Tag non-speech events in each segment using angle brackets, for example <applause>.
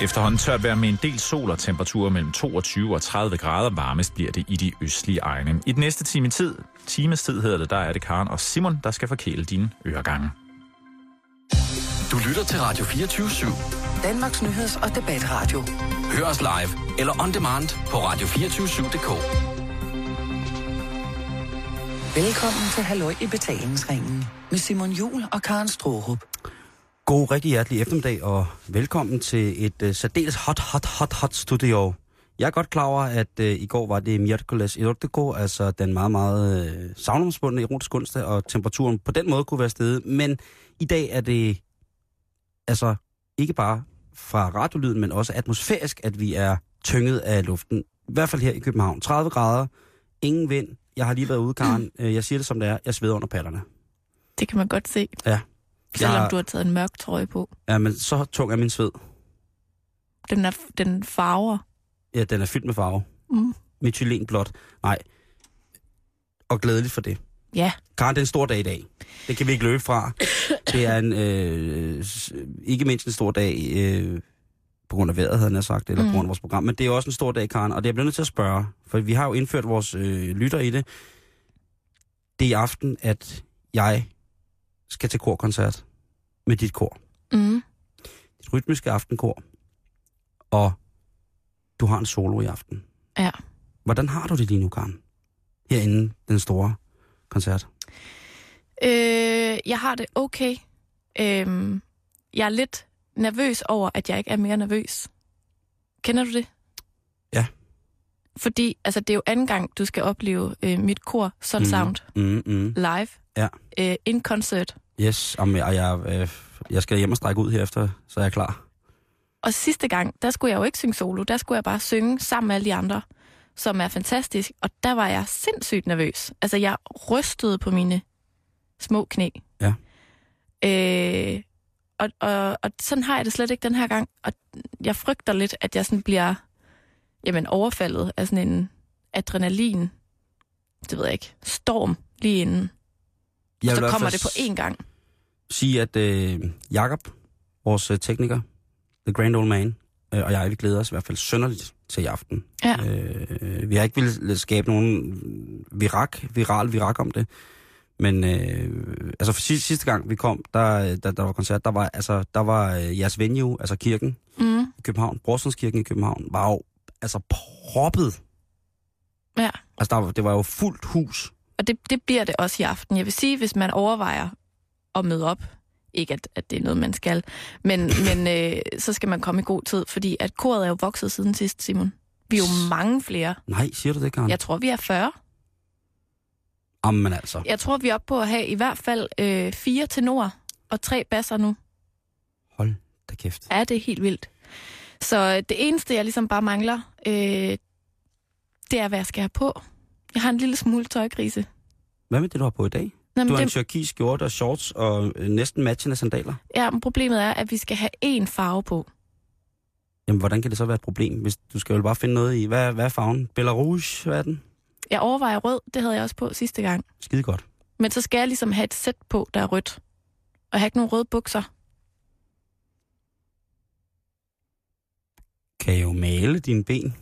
Efterhånden tørt vejr med en del sol og temperaturer mellem 22 og 30 grader. Varmest bliver det i de østlige egne. I den næste time tid, times tid hedder det, der er det Karen og Simon, der skal forkæle dine øregange. Du lytter til Radio 24 /7. Danmarks Nyheds- og Debatradio. Hør os live eller on demand på radio247.dk. Velkommen til Halløj i betalingsringen med Simon Jul og Karen Strohrup. God, rigtig hjertelig eftermiddag, og velkommen til et uh, særdeles hot, hot, hot, hot studio. Jeg er godt klar over, at uh, i går var det Mjerkules Erotico, altså den meget, meget uh, savnomsbundne erotisk onsdag, og temperaturen på den måde kunne være steget. Men i dag er det altså ikke bare fra radiolyden, men også atmosfærisk, at vi er tynget af luften. I hvert fald her i København. 30 grader, ingen vind. Jeg har lige været ude, Karen. Mm. Jeg siger det som det er. Jeg sveder under patterne. Det kan man godt se. Ja. Selvom Jeg- du har taget en mørk trøje på. Ja, men så tung er min sved. Den, er, den farver. Ja, den er fyldt med farve. Mm. Methylenblåt. Nej. Og glædeligt for det. Ja, Karen, det er en stor dag i dag. Det kan vi ikke løbe fra. Det er en, øh, ikke mindst en stor dag, øh, på grund af vejret, havde jeg sagt, eller mm. på grund af vores program. Men det er også en stor dag, Karen, og det er jeg blevet nødt til at spørge, for vi har jo indført vores øh, lytter i det. Det er i aften, at jeg skal til korkoncert med dit kor. mm. Dit rytmiske aftenkor. Og du har en solo i aften. ja. Hvordan har du det lige nu, Karen? Herinde den store koncert. Øh, jeg har det okay. Øhm, jeg er lidt nervøs over, at jeg ikke er mere nervøs. Kender du det? Ja. Fordi altså, det er jo anden gang, du skal opleve øh, mit kor, Sun Mhm. Sound, Mm, mm. live. Ja. Øh, in concert. Yes, og jeg, øh, jeg skal hjem og strække ud herefter, så er jeg klar. Og sidste gang, der skulle jeg jo ikke synge solo. Der skulle jeg bare synge sammen med alle de andre, som er fantastisk. Og der var jeg sindssygt nervøs. Altså, jeg rystede på mine små knæ. Ja. Øh, og, og, og sådan har jeg det slet ikke den her gang. Og jeg frygter lidt, at jeg sådan bliver jamen, overfaldet af sådan en adrenalin, det ved jeg ikke, storm lige inden. Jeg Og så kommer det på én gang. Sige, at øh, Jakob, vores øh, tekniker, The Grand Old Man, øh, og jeg, vi glæder os i hvert fald sønderligt til i aften. Ja. Øh, vi har ikke ville skabe nogen virak, viral virak om det. Men øh, altså for sidste, sidste gang vi kom, der, der, der var koncert, der var, altså, der var øh, jeres venue, altså kirken Mm, i København, Brorsundskirken i København, var jo altså proppet. ja. Altså der, var- det var jo fuldt hus. Og det, det bliver det også i aften. Jeg vil sige, hvis man overvejer at møde op, ikke at, at det er noget, man skal, men, <laughs> men øh, så skal man komme i god tid, fordi at koret er jo vokset siden sidst, Simon. Vi er jo mange flere. Nej, siger du det, Karen? Jeg tror, vi er 40. Jamen altså. Jeg tror, vi er oppe på at have i hvert fald øh, fire tenor og tre basser nu. Hold da kæft. Er det helt vildt. Så øh, det eneste, jeg ligesom bare mangler, øh, det er, hvad jeg skal have på. Jeg har en lille smule tøjkrise. Hvad med det, du har på i dag? Nå, Du har en det, tyrkisk skjorte og shorts og øh, næsten matchende sandaler. ja, men problemet er, at vi skal have én farve på. Jamen, hvordan kan det så være et problem, hvis du skal jo bare finde noget i... Hvad, hvad er farven? Belarus, hvad er den? Jeg overvejer rød, det havde jeg også på sidste gang. Skide godt. Men så skal jeg ligesom have et sæt på, der er rødt. Og have ikke nogen røde bukser. Kan jeg jo male dine ben?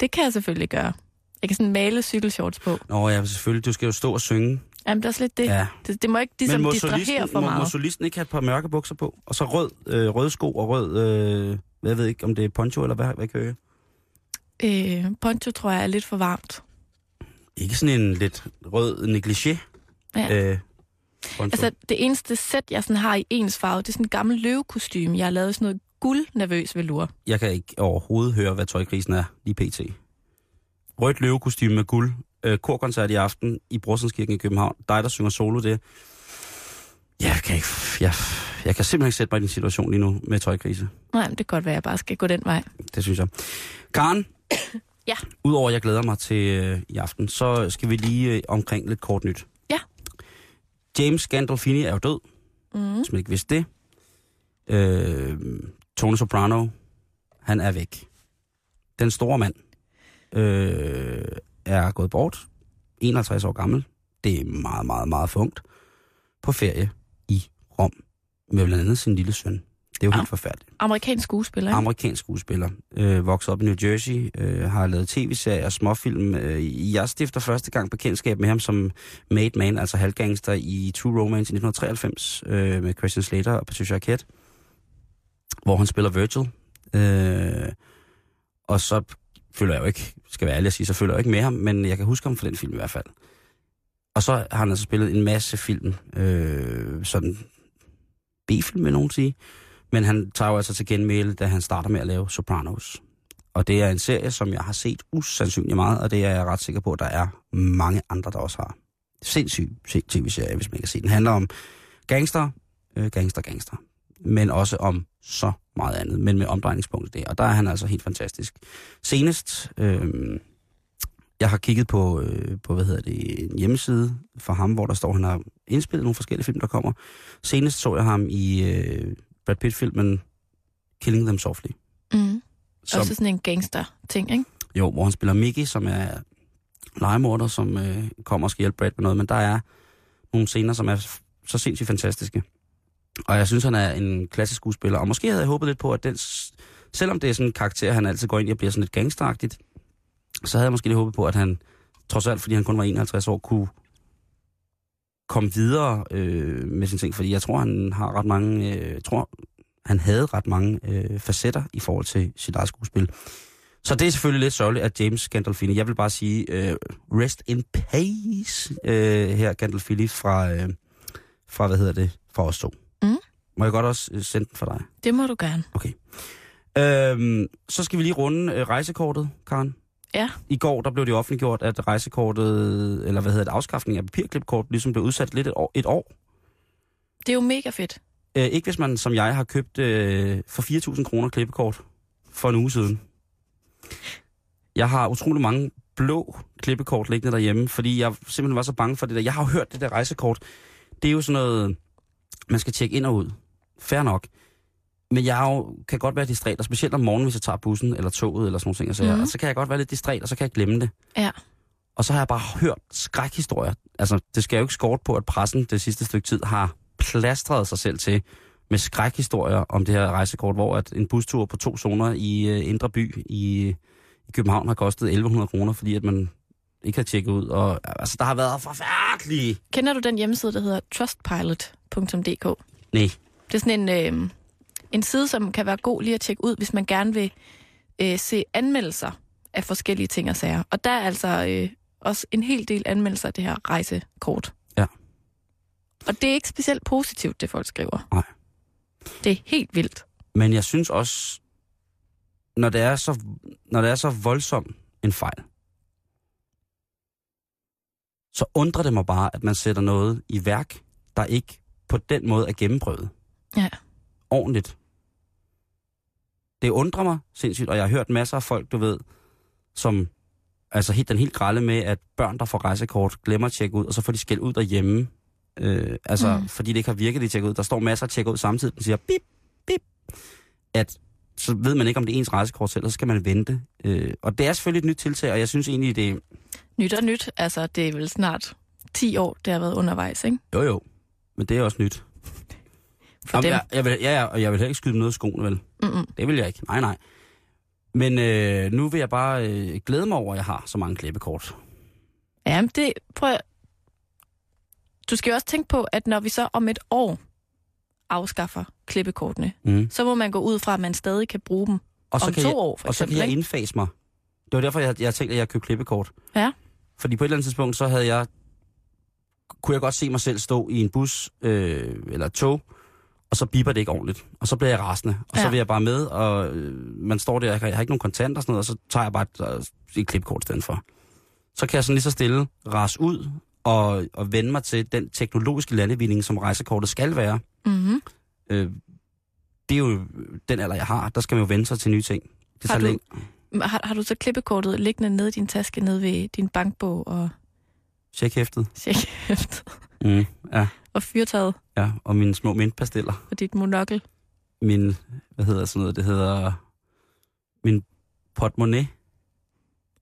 Det kan jeg selvfølgelig gøre. Jeg kan sådan male cykelshorts på. Nå ja, selvfølgelig. Du skal jo stå og synge. Jamen, det er også lidt det. Ja. Det, det må ikke ligesom må distrahere for må, meget. må solisten ikke have et par mørke bukser på? Og så rød, øh, røde sko og rød... Øh, jeg ved ikke, om det er poncho eller hvad, hvad kører jeg? Øh, poncho tror jeg er lidt for varmt. Ikke sådan en lidt rød negligé. Ja. Øh, poncho. Altså, det eneste sæt, jeg sådan har i ens farve, det er sådan en gammel løvekostyme. Jeg har lavet sådan noget guldnervøs velur. Jeg kan ikke overhovedet høre, hvad tøjkrisen er lige pt. Rødt løvekostyme med guld. Øh, korkoncert i aften i Brorsundskirken i København. Dig, der synger solo, det. Jeg kan, ikke, jeg, jeg kan simpelthen ikke sætte mig i din situation lige nu med tøjkrise. Nej, men det kan godt være, at jeg bare skal gå den vej. Det synes jeg. Karen? Ja. Udover at jeg glæder mig til øh, i aften, så skal vi lige øh, omkring lidt kort nyt. Ja. James Gandolfini er jo død, Mm. hvis man ikke vidste det. Øh, Tony Soprano, han er væk. Den store mand øh, er gået bort. 51 år gammel. Det er meget, meget, meget funkt. På ferie i Rom med blandt andet sin lille søn, Det er jo Ja. helt forfærdeligt. Amerikansk skuespiller, ikke? Amerikansk skuespiller. Øh, vokset op i New Jersey. Øh, har lavet tv-serier og småfilm. Øh, jeg stifter første gang bekendtskab med ham som made man, altså halvgangster i True Romance i 1993 øh, med Christian Slater og Patricia Arquette. Hvor han spiller Virgil. Øh, og så føler jeg jo ikke, skal være ærlig at sige, så føler jeg jo ikke med ham, men jeg kan huske ham for den film i hvert fald. Og så har han altså spillet en masse film, øh, sådan B-film vil nogen sige. Men han tager jo altså til genmæle, da han starter med at lave Sopranos. Og det er en serie, som jeg har set usandsynligt meget, og det er jeg ret sikker på, at der er mange andre, der også har. Sindssyg se- tv-serie, hvis man kan se. Den handler om gangster, øh, gangster, gangster. Men også om så meget andet, men med omdrejningspunktet der. Og der er han altså helt fantastisk. Senest, øh, jeg har kigget på, øh, på, hvad hedder det, en hjemmeside for ham, hvor der står, at han har indspillet nogle forskellige film, der kommer. Senest så jeg ham i øh, Brad Pitt-filmen Killing Them Softly. Mm. Som, Også sådan en gangster-ting, ikke? jo, hvor han spiller Mickey, som er legemorder, som øh, kommer og skal hjælpe Brad med noget. Men der er nogle scener, som er så sindssygt fantastiske. Og jeg synes, han er en klassisk skuespiller. Og måske havde jeg håbet lidt på, at den, selvom det er sådan en karakter, han altid går ind i og bliver sådan lidt gangsteragtigt, så havde jeg måske lidt håbet på, at han, trods alt, fordi han kun var 51 år, kunne komme videre øh, med sine ting. Fordi jeg tror, han har ret mange, øh, tror, han havde ret mange øh, facetter i forhold til sit eget skuespil. Så det er selvfølgelig lidt sørgeligt, at James Gandolfini, jeg vil bare sige, øh, rest in peace, øh, her Gandolfini fra, øh, fra, hvad hedder det, fra os to. Mm. Må jeg godt også øh, sende den for dig? Det må du gerne. Okay. Øhm, så skal vi lige runde øh, rejsekortet, Karen. Ja. I går der blev det offentliggjort, at rejsekortet, eller hvad hedder det, afskaffning af papirklipkort, ligesom blev udsat lidt et år. Et år. Det er jo mega fedt. Øh, ikke hvis man, som jeg, har købt øh, for 4.000 kroner klippekort for en uge siden. Jeg har utrolig mange blå klippekort liggende derhjemme, fordi jeg simpelthen var så bange for det der. Jeg har jo hørt det der rejsekort. Det er jo sådan noget, man skal tjekke ind og ud. Fair nok. Men jeg jo, kan godt være distræt, og specielt om morgenen, hvis jeg tager bussen eller toget eller sådan nogle ting. Så, mm. og så kan jeg godt være lidt distræt, og så kan jeg glemme det. Ja. Og så har jeg bare hørt skrækhistorier. Altså, det skal jo ikke skort på, at pressen det sidste stykke tid har plastret sig selv til med skrækhistorier om det her rejsekort, hvor at en bustur på to zoner i øh, Indre By i, i København har kostet 1100 kroner, fordi at man ikke har tjekket ud. Og altså, der har været forfærdelige... Kender du den hjemmeside, der hedder trustpilot.dk? Nej, Det er sådan en, øh, en side, som kan være god lige at tjekke ud, hvis man gerne vil øh, se anmeldelser af forskellige ting og sager. Og der er altså øh, også en hel del anmeldelser af det her rejsekort. Ja. Og det er ikke specielt positivt, det folk skriver. Nej. Det er helt vildt. men jeg synes også, når det er så, når det er så voldsom en fejl, så undrer det mig bare, at man sætter noget i værk, der ikke på den måde er gennemprøvet. Ja. Ordentligt. Det undrer mig sindssygt, og jeg har hørt masser af folk, du ved, som altså helt, den helt grælde med, at børn, der får rejsekort, glemmer at tjekke ud, og så får de skæld ud derhjemme. Øh, altså, Mm. fordi det ikke har virket, de tjekker ud. Der står masser af tjekker ud samtidig, den siger bip, bip. At så ved man ikke, om det er ens rejsekort selv, og så skal man vente. Øh, og det er selvfølgelig et nyt tiltag, og jeg synes egentlig, det. Nyt og nyt. Altså, det er vel snart 10 år, det har været undervejs, ikke? Jo jo, men det er også nyt. For Jamen, dem. jeg, jeg vil, ja, ja, og jeg vil heller ikke skyde noget i skoene, vel? Mm-mm. Det vil jeg ikke. Nej, nej. Men øh, nu vil jeg bare øh, glæde mig over, at jeg har så mange klippekort. Jamen, det... Prøv at... Du skal jo også tænke på, at når vi så om et år afskaffer klippekortene, Mm. så må man gå ud fra, at man stadig kan bruge dem Og så om kan to jeg, år, for Og så kan eksempel. jeg indfase mig. Det var derfor, jeg, jeg tænkte, at jeg købte klippekort. Ja. Fordi på et eller andet tidspunkt, så havde jeg, kunne jeg godt se mig selv stå i en bus øh, eller et tog, og så biber det ikke ordentligt. Og så bliver jeg rasende. Og ja. så vil jeg bare med, og øh, man står der, jeg har, ikke nogen kontanter og sådan noget, og så tager jeg bare et, øh, et klippekort i stedet for. Så kan jeg sådan lige så stille ras ud og, og vende mig til den teknologiske landevinding, som rejsekortet skal være. Mm-hmm. Øh, det er jo den alder, jeg har. Der skal man jo vende sig til nye ting. Det Har du- længe. Har, har du så klippekortet liggende nede i din taske, nede ved din bankbog og Tjek hæftet. checkhæftet Mm, ja, og fyrtaget ja. Og mine små mintpastiller. og dit monokkel? Min, hvad hedder sådan noget, det hedder min portemonnaie.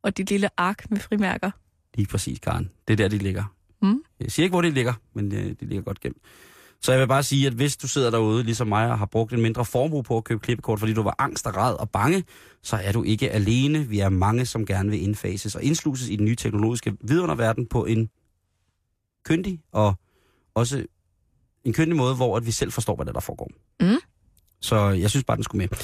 og dit lille ark med frimærker. Lige præcis, Karen. Det er der, de ligger. Mm. Jeg siger ikke, hvor de ligger, men øh, de ligger godt gemt. Så jeg vil bare sige, at hvis du sidder derude, ligesom mig, og har brugt en mindre formue på at købe klippekort, fordi du var angst og rad og bange, så er du ikke alene. Vi er mange, som gerne vil indfases og indsluses i den nye teknologiske vidunderverden på en kyndig og også en kyndig måde, hvor at vi selv forstår, hvad der, der foregår. Mm. Så jeg synes bare, den skulle med.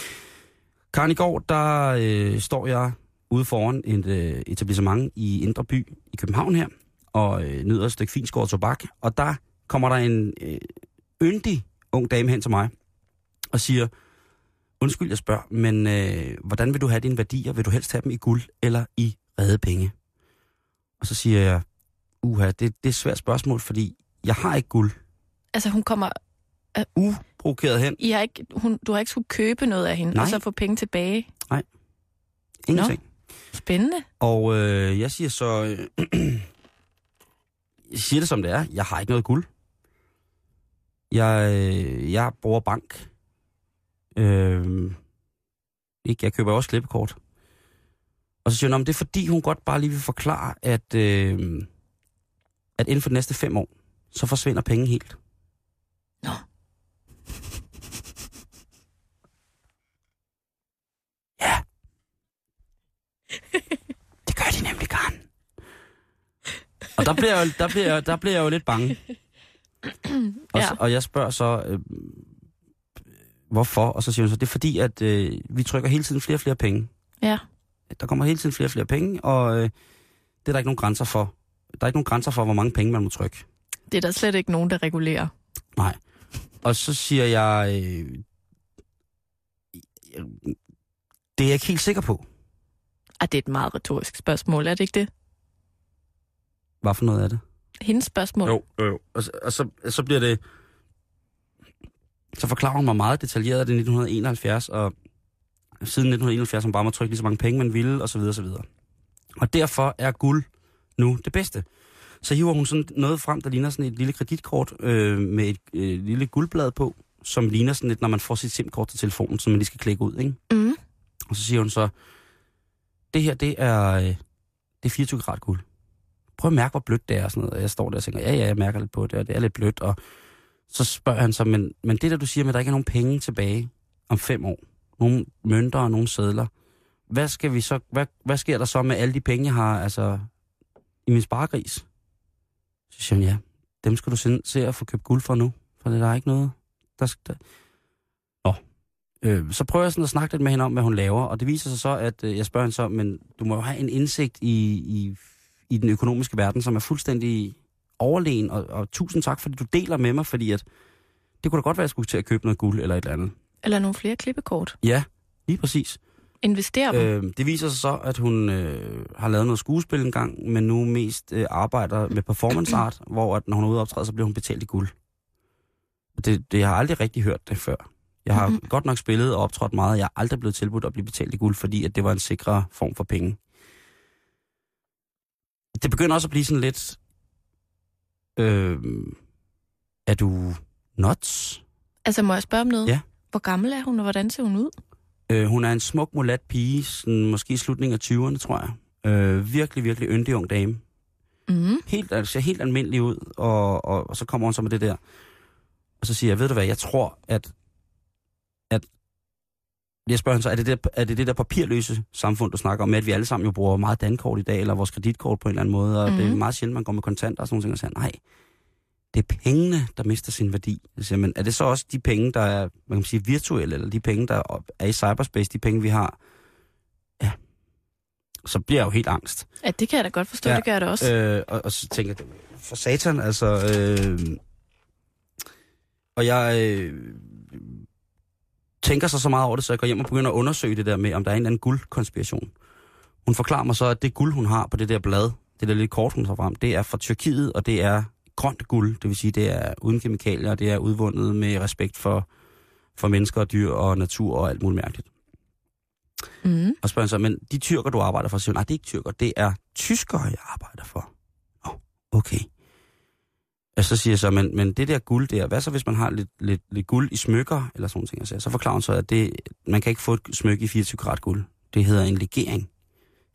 Karen, i går, der øh, står jeg ude foran et øh, etablissement i Indre By i København her, og øh, nyder et stykke finskåret tobak, og der kommer der en øh, yndig ung dame hen til mig og siger, undskyld, jeg spørger, men øh, hvordan vil du have dine værdier? Vil du helst have dem i guld eller i redde penge? Og så siger jeg, uha, det, det er et svært spørgsmål, fordi jeg har ikke guld. Altså, hun kommer... Uprovokeret hen. I har ikke, hun, du har ikke skulle købe noget af hende, Nej. og så få penge tilbage. Ingenting. Spændende. Og øh, jeg siger så, øh, <clears throat> jeg siger det som det er, jeg har ikke noget guld. Jeg, øh, jeg bruger bank. Øh, ikke, jeg køber også klippekort. Og så siger hun, "Nå, men det er fordi, hun godt bare lige vil forklare, at, øh, at inden for de næste fem år, så forsvinder penge helt. Nå. Ja. Det gør de nemlig, Karen. Og der bliver jeg, jo- der bliver, jeg- der bliver jeg jo lidt bange. Og, Ja. ja. og jeg spørger så, øh, hvorfor? Og så siger hun så, det er fordi, at øh, vi trykker hele tiden flere og flere penge. Ja. Der kommer hele tiden flere og flere penge, og øh, det er der ikke nogen grænser for. Der er ikke nogen grænser for, hvor mange penge man må trykke. Det er der slet ikke nogen, der regulerer. Nej. Og så siger jeg, øh, det er jeg ikke helt sikker på. Ah, det er et meget retorisk spørgsmål, er det ikke det? Hvad for noget er det? Hendes spørgsmål. Jo, jo, jo. Og, så- og så, så bliver det... Så forklarer hun mig meget detaljeret, at det er 1971, og siden 1971 hun bare må trykke lige så mange penge, man ville, og så videre, og så videre. Og derfor er guld nu det bedste. Så hiver hun sådan noget frem, der ligner sådan et lille kreditkort øh, med et øh, lille guldblad på, som ligner sådan lidt, når man får sit SIM-kort til telefonen, som man lige skal klikke ud, ikke? Mm. Og så siger hun så, det her, det er, øh, det er 24 grad guld. Prøv at mærke, hvor blødt det er. og Sådan noget. Og jeg står der og tænker, ja, ja, jeg mærker lidt på det, og det er lidt blødt. Og så spørger han så, men, men det der, du siger med, at der ikke er nogen penge tilbage om fem år, nogle mønter og nogle sædler, hvad, skal vi så, hvad, hvad sker der så med alle de penge, jeg har altså, i min sparegris? Så siger han, ja, dem skal du se, se at få købt guld for nu, for der er ikke noget, der skal... Der... Nå, Øh, så prøver jeg sådan at snakke lidt med hende om, hvad hun laver, og det viser sig så, at øh, jeg spørger hende så, men du må jo have en indsigt i, i, i den økonomiske verden, som er fuldstændig overlegen, og, og tusind tak, fordi du deler med mig, fordi at det kunne da godt være, at jeg skulle til at købe noget guld eller et eller andet. Eller nogle flere klippekort. Ja, lige præcis. Investere dem. Øh, det viser sig så, at hun øh, har lavet noget skuespil engang, men nu mest øh, arbejder med performance art, <clears throat> hvor at, når hun er ude optræde, så bliver hun betalt i guld. Det, det jeg har jeg aldrig rigtig hørt det før. Jeg har Mhm. mm-hmm. godt nok spillet og optrådt meget. Jeg har aldrig blevet tilbudt at blive betalt i guld, fordi at det var en sikrere form for penge. Det begynder også at blive sådan lidt... Øh, er du nuts? Altså, må jeg spørge om noget? Ja. Hvor gammel er hun, og hvordan ser hun ud? Øh, hun er en smuk mulat pige, sådan, måske i slutningen af 20'erne, tror jeg. Øh, virkelig, virkelig yndig ung dame. Mm. Helt, altså, ser helt almindelig ud, og, og, og så kommer hun så med det der. Og så siger jeg, ved du hvad, jeg tror, at... at jeg spørger så, er det, det, er det det der papirløse samfund, du snakker om, med at vi alle sammen jo bruger meget dankort i dag, eller vores kreditkort på en eller anden måde, og mm-hmm. det er Mhm. meget sjældent, man går med kontanter og sådan nogle ting, og siger, nej, det er pengene, der mister sin værdi. Jeg siger, men er det så også de penge, der er, man kan sige, virtuelle, eller de penge, der er i cyberspace, de penge, vi har? Ja. Så bliver jeg jo helt angst. Ja, det kan jeg da godt forstå, ja. Det gør jeg da også. Øh, og, og så tænker jeg, for satan, altså... Øh, og jeg øh, tænker så så meget over det, så jeg går hjem og begynder at undersøge det der med, om der er en eller anden guldkonspiration. Hun forklarer mig så, at det guld, hun har på det der blad, det der lille kort, hun tager frem, det er fra Tyrkiet, og det er grønt guld. Det vil sige, det er uden kemikalier, og det er udvundet med respekt for, for mennesker og dyr og natur og alt muligt mærkeligt. Mm. Og spørger så, men de tyrker, du arbejder for, siger nej, det er ikke tyrker, det er tyskere, jeg arbejder for. Åh, oh, okay. Og så siger jeg så, men, men det der guld der, hvad så hvis man har lidt, lidt, lidt guld i smykker, eller sådan noget, så, så forklarer hun så, at det, man kan ikke få et smykke i 24 grad guld. Det hedder en legering.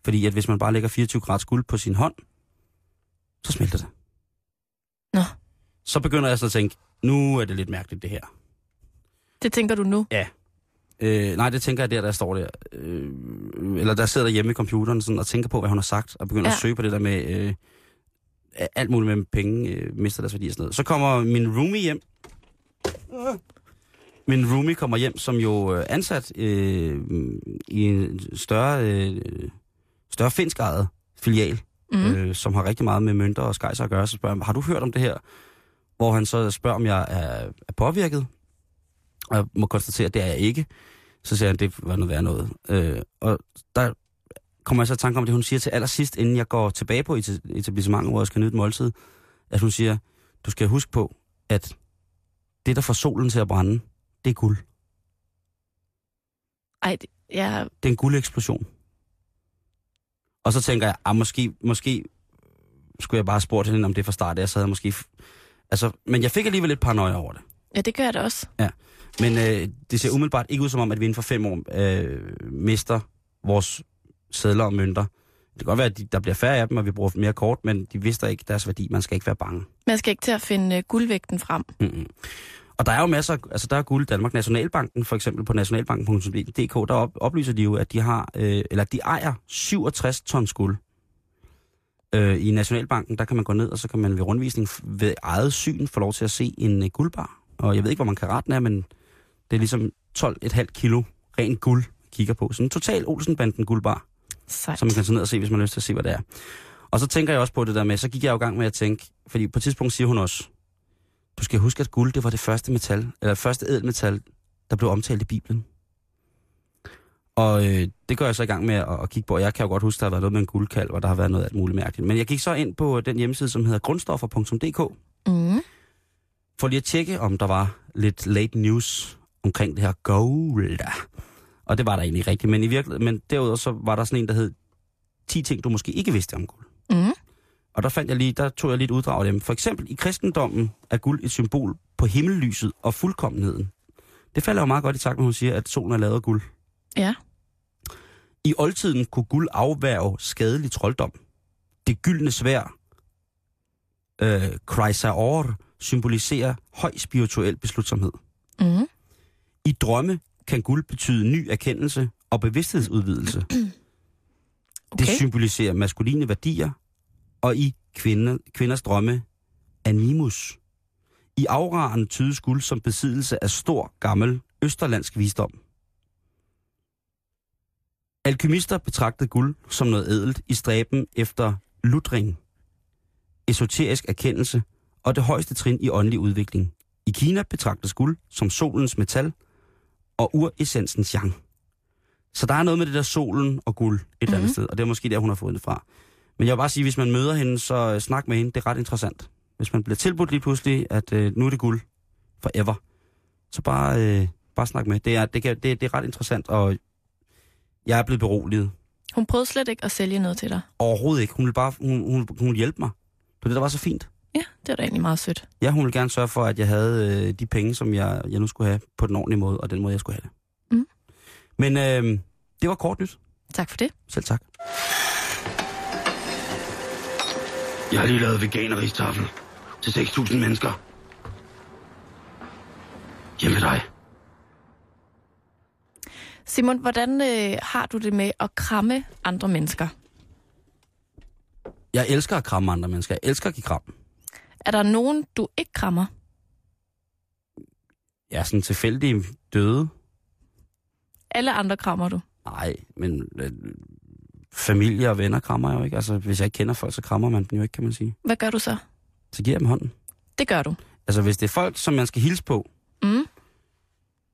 Fordi at hvis man bare lægger 24 grad guld på sin hånd, så smelter det. Nå. så begynder jeg så at tænke, nu er det lidt mærkeligt det her. Det tænker du nu? Øh, nej, det tænker jeg der, der står der. Øh, eller der sidder hjemme i computeren sådan, og tænker på, hvad hun har sagt, og begynder ja. Ja. at søge på det der med øh, alt muligt med penge, øh, mister deres værdi og sådan noget. Så kommer min roomie hjem. Min roomie kommer hjem, som jo er ansat øh, i en større, øh, større finsk ejet filial, Mm. øh, som har rigtig meget med mønter og skejser at gøre. Så spørger ham, har du hørt om det her? Hvor han så spørger, om jeg er, er påvirket. Og jeg må konstatere, at det er jeg ikke. Så siger han, det var noget værd noget. Øh, og der kommer jeg så i tanke om det, hun siger til allersidst, inden jeg går tilbage på et- etablissementet, hvor jeg skal nyde et måltid, at hun siger, du skal huske på, at det, der får solen til at brænde, det er guld. Ej, det, jeg, Det er en guldeksplosion. Og så tænker jeg, ah, måske, måske skulle jeg bare spurgt hende, om det fra start jeg måske... f- Altså, men jeg fik alligevel lidt paranoia over det. ja, det gør jeg da også. Men øh, det ser umiddelbart ikke ud som om, at vi inden for fem år øh, mister vores sædler og mønter. Det kan godt være, at de, der bliver færre af dem, og vi bruger mere kort, men de vister ikke deres værdi. Man skal ikke være bange. Man skal ikke til at finde uh, guldvægten frem. Mm-hmm. Og der er jo masser, altså der er guld Danmark. Nationalbanken, for eksempel på nationalbanken.dk, der op, oplyser de jo, at de har, øh, eller de ejer 67 tons guld. Øh, I Nationalbanken, der kan man gå ned, og så kan man ved rundvisning ved eget syn få lov til at se en øh, guldbar. Og jeg ved ikke, hvor man den er, men det er ligesom 12,5 kilo ren guld, kigger på. Sådan en total Olsenbanden guldbar Sejt. som man kan tage ned og se, hvis man har lyst til at se, hvad det er. Og så tænker jeg også på det der med, så gik jeg jo i gang med at tænke, fordi på et tidspunkt siger hun også, du skal huske, at guld, det var det første metal, eller første ædelmetal, der blev omtalt i Bibelen. Og øh, det gør jeg så i gang med at, at kigge på. Jeg kan jo godt huske, der har været noget med en guldkalv, og der har været noget alt muligt mærkeligt. Men jeg gik så ind på den hjemmeside, som hedder grundstoffer.dk, Mm. for lige at tjekke, om der var lidt late news omkring det her gold. Og det var der egentlig rigtigt, men i virkeligheden, men derudover så var der sådan en, der hed 10 ting, du måske ikke vidste om guld. Mm. Og der fandt jeg lige, der tog jeg lidt uddrag af dem. For eksempel i kristendommen er guld et symbol på himmellyset og fuldkommenheden. Det falder jo meget godt i takt, når hun siger, at solen er lavet af guld. Ja. I oldtiden kunne guld afværge skadelig trolddom. Det gyldne svær, øh, Chrysaor, symboliserer høj spirituel beslutsomhed. Mm. I drømme kan guld betyde ny erkendelse og bevidsthedsudvidelse. <clears throat> Okay. Det symboliserer maskuline værdier, og i kvinde, kvinders drømme animus. I auraen tydes guld som besiddelse af stor, gammel, østerlandsk visdom. Alkymister betragtede guld som noget ædelt i stræben efter lutring, esoterisk erkendelse og det højeste trin i åndelig udvikling. I Kina betragtes guld som solens metal og uressensens yang. Så der er noget med det der solen og guld et eller andet Mhm. sted, og det er måske der, hun har fået det fra. Men jeg vil bare sige, hvis man møder hende, så øh, snak med hende. Det er ret interessant. Hvis man bliver tilbudt lige pludselig, at øh, nu er det guld forever, så bare, øh, bare snak med. Det er, det, kan, det, det er ret interessant, og jeg er blevet beroliget. Hun prøvede slet ikke at sælge noget til dig. Overhovedet ikke. Hun vil bare hun, hun, hun vil hjælpe mig. Det var det, der var så fint. Ja, det var da egentlig meget sødt. Ja, hun ville gerne sørge for, at jeg havde øh, de penge, som jeg, jeg nu skulle have på den ordentlige måde, og den måde, jeg skulle have det. Mm. Men øh, det var kort nyt. Tak for det. Selv tak. Jeg har lige lavet veganeristafel til 6.000 mennesker. Hjemme ved dig. Simon, hvordan øh, har du det med at kramme andre mennesker? Jeg elsker at kramme andre mennesker. Jeg elsker at give kram. Er der nogen, du ikke krammer? Jeg er sådan tilfældig døde. Alle andre krammer du. Nej, men øh, familie og venner krammer jeg jo ikke. Altså, hvis jeg ikke kender folk, så krammer man dem jo ikke, kan man sige. Hvad gør du så? Så giver jeg dem hånden. Det gør du. Altså, hvis det er folk, som man skal hilse på, Mm.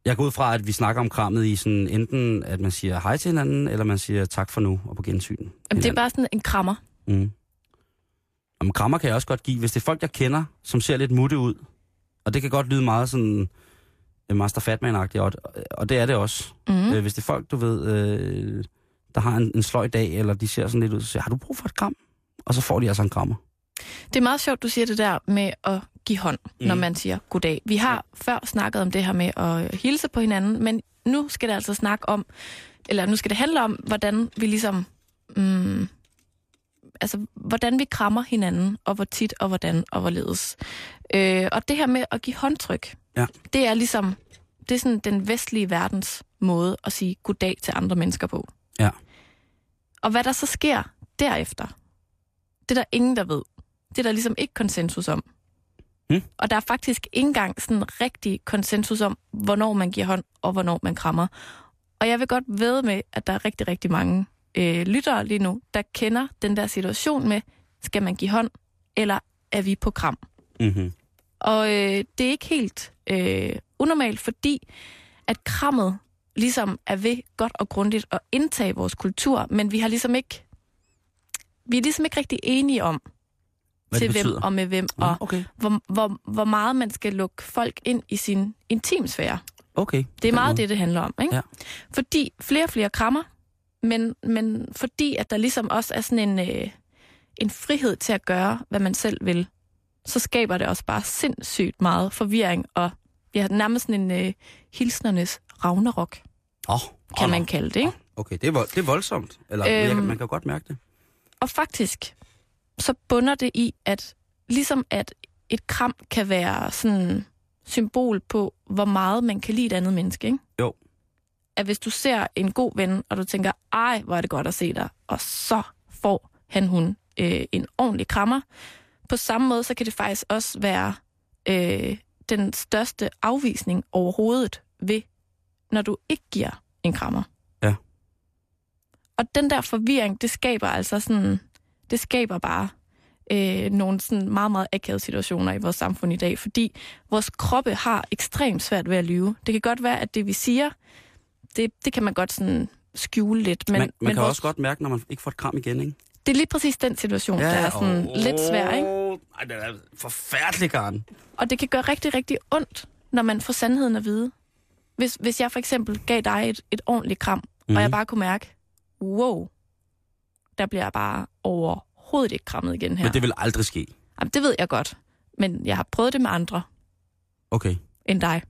Jeg går ud fra, at vi snakker om krammet i sådan enten, at man siger hej til hinanden, eller man siger tak for nu og på gensyn. Jamen, det er bare sådan en krammer. Mm. Om krammer kan jeg også godt give, hvis det er folk, jeg kender, som ser lidt mutte ud. Og det kan godt lyde meget sådan øh, Master Fatman-agtigt, og, og det er det også. Mm. Øh, hvis det er folk, du ved, øh, der har en, en sløj dag, eller de ser sådan lidt ud, så siger har du brug for et kram? Og så får de altså en krammer. Det er meget sjovt, du siger det der med at give hånd, mm. når man siger goddag. Vi har ja. før snakket om det her med at hilse på hinanden, men nu skal det altså snakke om, eller nu skal det handle om, hvordan vi ligesom, mm, altså hvordan vi krammer hinanden, og hvor tit og hvordan og hvorledes. Øh, og det her med at give håndtryk, Ja. det er ligesom, det er sådan den vestlige verdens måde at sige goddag til andre mennesker på. Ja. Og hvad der så sker derefter, det er der ingen, der ved. Det er der ligesom ikke konsensus om. Hmm. Og der er faktisk ikke engang sådan rigtig konsensus om, hvornår man giver hånd, og hvornår man krammer. Og jeg vil godt ved med, at der er rigtig, rigtig mange øh, lyttere lige nu, der kender den der situation med, skal man give hånd, eller er vi på kram? Mm-hmm. Og øh, det er ikke helt øh, unormalt, fordi at krammet ligesom er ved godt og grundigt at indtage vores kultur, men vi har ligesom ikke vi er ligesom ikke rigtig enige om, Hvad til hvem og med hvem, og okay. hvor, hvor, hvor meget man skal lukke folk ind i sin intimsfære. Okay. Det er meget det, det handler om. Ikke? Ja. Fordi flere og flere krammer, men, men fordi at der ligesom også er sådan en, øh, en frihed til at gøre, hvad man selv vil, så skaber det også bare sindssygt meget forvirring, og ja, nærmest sådan en øh, hilsnernes ragnarok, Åh, kan åh, man kalde det. Ikke? Okay, det er, vold, det er voldsomt. Eller øhm, man kan godt mærke det. Og faktisk, så bunder det i, at ligesom at et kram kan være sådan symbol på, hvor meget man kan lide et andet menneske, ikke? Jo. At hvis du ser en god ven, og du tænker, ej, hvor er det godt at se dig, og så får han, hun øh, en ordentlig krammer. På samme måde, så kan det faktisk også være øh, den største afvisning overhovedet ved, når du ikke giver en krammer. Ja. Og den der forvirring, det skaber altså sådan, det skaber bare øh, nogle sådan meget, meget akavede situationer i vores samfund i dag, fordi vores kroppe har ekstremt svært ved at lyve. Det kan godt være, at det vi siger, det, det kan man godt sådan skjule lidt. Men, man man men kan vores, også godt mærke, når man ikke får et kram igen, ikke? det er lige præcis den situation, ja, der er sådan åh, lidt svær, ikke? Nej, det er forfærdelig, Karen. Og det kan gøre rigtig, rigtig ondt, når man får sandheden at vide. Hvis, hvis jeg for eksempel gav dig et, et ordentligt kram, mm. Mhm. og jeg bare kunne mærke, wow, der bliver jeg bare overhovedet ikke krammet igen her. Men det vil aldrig ske. Jamen, det ved jeg godt, men jeg har prøvet det med andre Okay. end dig,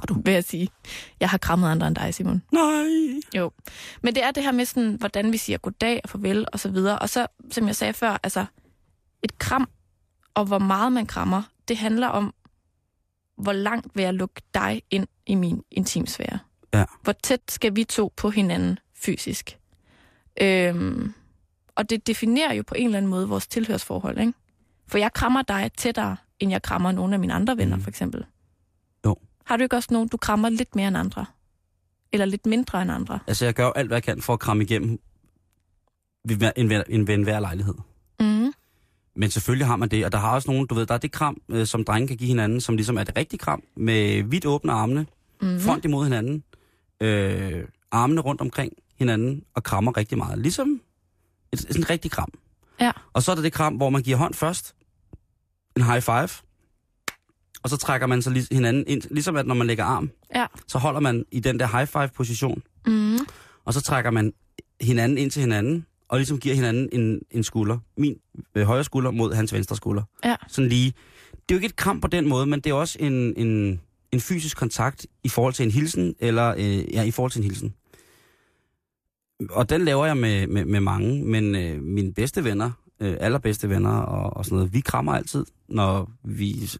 Har du? vil jeg sige. Jeg har krammet andre end dig, Simon. Nej. Jo. Men det er det her med, sådan, hvordan vi siger goddag og farvel og så videre. Og så, som jeg sagde før, altså et kram og hvor meget man krammer, det handler om, hvor langt vil jeg lukke dig ind i min intimsfære. Ja. Hvor tæt skal vi to på hinanden fysisk. Øhm, og det definerer jo på en eller anden måde vores tilhørsforhold, ikke? For jeg krammer dig tættere, end jeg krammer nogle af mine andre venner, Mm. for eksempel. Har du ikke også nogen, du krammer lidt mere end andre? Eller lidt mindre end andre? Altså, jeg gør jo alt, hvad jeg kan for at kramme igennem ved hver- en, hver- en, ved enhver lejlighed. Mm. Men selvfølgelig har man det, og der har også nogen, du ved, der er det kram, øh, som drenge kan give hinanden, som ligesom er det rigtige kram, med vidt åbne armene, Mm. front imod hinanden, øh, armene rundt omkring hinanden, og krammer rigtig meget. Ligesom et, sådan en rigtig kram. Ja. Og så er der det kram, hvor man giver hånd først, en high five, og så trækker man lig- hinanden ind, ligesom at når man lægger arm, Ja. så holder man i den der high five position, Mm. og så trækker man hinanden ind til hinanden, og ligesom giver hinanden en, en skulder. Min øh, højre skulder mod hans venstre skulder. Ja. Sådan lige. Det er jo ikke et kram på den måde, men det er også en, en, en fysisk kontakt i forhold til en hilsen, eller øh, ja, i forhold til en hilsen. Og den laver jeg med, med, med mange, men øh, mine bedste venner, øh, allerbedste venner og, og sådan noget, vi krammer altid, når vi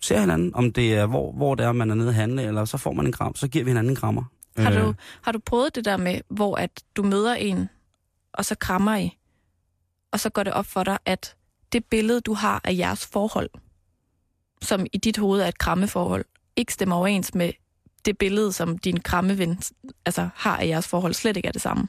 ser hinanden, om det er, hvor, hvor det er, man er nede at handle, eller så får man en kram, så giver vi hinanden en krammer. Har, Øh, du, har du prøvet det der med, hvor at du møder en, og så krammer I, og så går det op for dig, at det billede, du har af jeres forhold, som i dit hoved er et krammeforhold, ikke stemmer overens med det billede, som din krammeven altså, har af jeres forhold, slet ikke er det samme.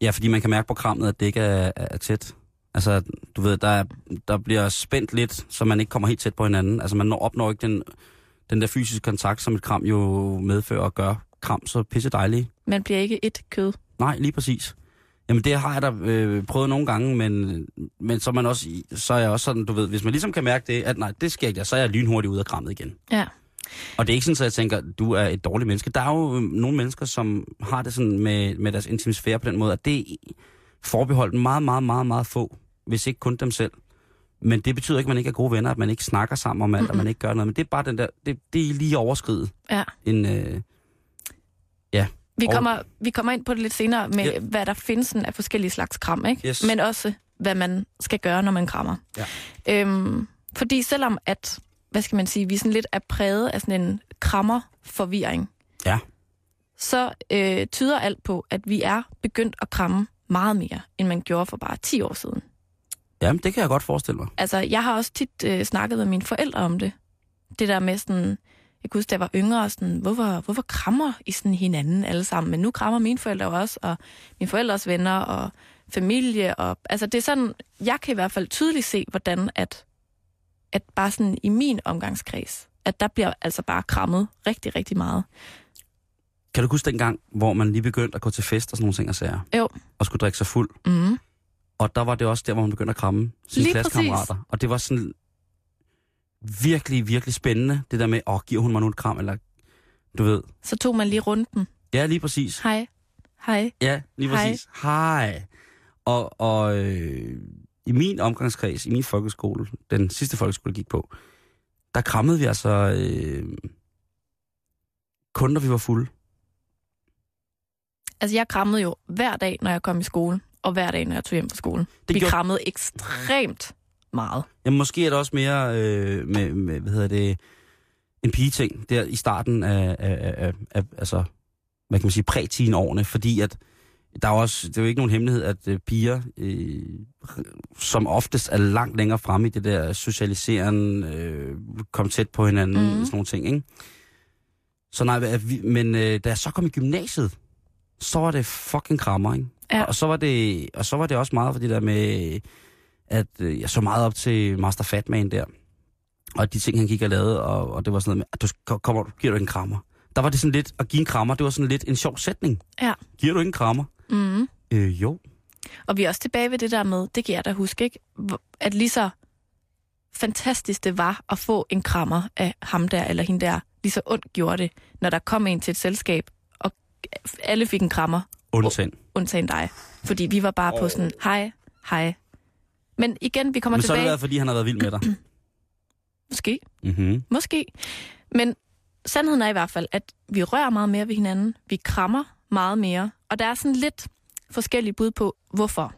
Ja, fordi man kan mærke på krammet, at det ikke er, er tæt. Altså, du ved, der, er, der bliver spændt lidt, så man ikke kommer helt tæt på hinanden. Altså, man når, opnår ikke den, den der fysiske kontakt, som et kram jo medfører og gør kram så pisse dejligt. Man bliver ikke et kød. Nej, lige præcis. Jamen, det har jeg da øh, prøvet nogle gange, men, men så, man også, så er jeg også sådan, du ved, hvis man ligesom kan mærke det, at nej, det sker ikke, så er jeg lynhurtigt ude af krammet igen. Ja. Og det er ikke sådan, at jeg tænker, du er et dårligt menneske. Der er jo øh, nogle mennesker, som har det sådan med, med deres intimisfære på den måde, at det er forbeholdt meget, meget, meget, meget få, hvis ikke kun dem selv. Men det betyder ikke, at man ikke er gode venner, at man ikke snakker sammen om alt, mm-hmm. at man ikke gør noget. Men det er bare den der, det, det er lige overskridet. Ja. En, øh, Vi Og- kommer, vi kommer ind på det lidt senere med, Ja. ja. hvad der findes sådan af forskellige slags kram, ikke? Yes. men også hvad man skal gøre, når man krammer. Ja. Øhm, Fordi selvom at, hvad skal man sige, vi sådan lidt er præget af sådan en krammerforvirring, Ja. så øh, tyder alt på, at vi er begyndt at kramme meget mere, end man gjorde for bare 10 år siden. Jamen, det kan jeg godt forestille mig. Altså, jeg har også tit øh, snakket med mine forældre om det. Det der med sådan, jeg kan huske, da jeg var yngre, sådan, hvorfor, hvorfor krammer I sådan hinanden alle sammen? Men nu krammer mine forældre også, og mine forældres venner, og familie. Og, altså, det er sådan, jeg kan i hvert fald tydeligt se, hvordan at, at bare sådan i min omgangskreds, at der bliver altså bare krammet rigtig, rigtig meget. Kan du huske den gang, hvor man lige begyndte at gå til fest og sådan nogle ting og sager? Jo. Og skulle drikke sig fuld? Mm. Og der var det også der, hvor man begyndte at kramme sine Lige klassekammerater. Og det var sådan virkelig, virkelig spændende, det der med, åh, giver hun mig nu et kram, eller du ved. Så tog man lige runden. Ja, lige præcis. Hej. Hej. Ja, lige Hej. præcis. Hej. Og, og øh, i min omgangskreds, i min folkeskole, den sidste folkeskole, jeg gik på, der krammede vi altså øh, kun, når vi var fulde. Altså, jeg krammede jo hver dag, når jeg kom i skole, og hver dag, når jeg tog hjem fra skole. Det Vi gjorde- krammede ekstremt meget. Jamen, måske er det også mere øh, med, med, hvad hedder det, en pigeting der i starten af, af, af, af altså, hvad kan man sige, præ årene, fordi at der er også, det er jo ikke nogen hemmelighed, at øh, piger, øh, som oftest er langt længere fremme i det der socialiseren, øh, kom tæt på hinanden, mm. sådan nogle ting, ikke? Så nej, men øh, da jeg så kom i gymnasiet, så var det fucking krammer, ikke? Ja. Og så var det, og så var det også meget for det der med, at øh, jeg så meget op til Master Fatman der. Og de ting, han gik og lavede, og, og det var sådan noget med, at du kommer, giver du en krammer. Der var det sådan lidt, at give en krammer, det var sådan lidt en sjov sætning. Ja. Giver du ikke en krammer? Mm. Øh, jo. Og vi er også tilbage ved det der med, det kan jeg da huske, ikke? At lige så fantastisk det var at få en krammer af ham der eller hende der, lige så ondt gjorde det, når der kom en til et selskab, og alle fik en krammer, Undtagen. undtagen dig. Fordi vi var bare på sådan, hej, hej. Men igen, vi kommer Men så har det tilbage. været, fordi han har været vild med dig. <clears throat> Måske, mm-hmm. måske. Men sandheden er i hvert fald, at vi rører meget mere ved hinanden. Vi krammer meget mere. Og der er sådan lidt forskellige bud på, hvorfor.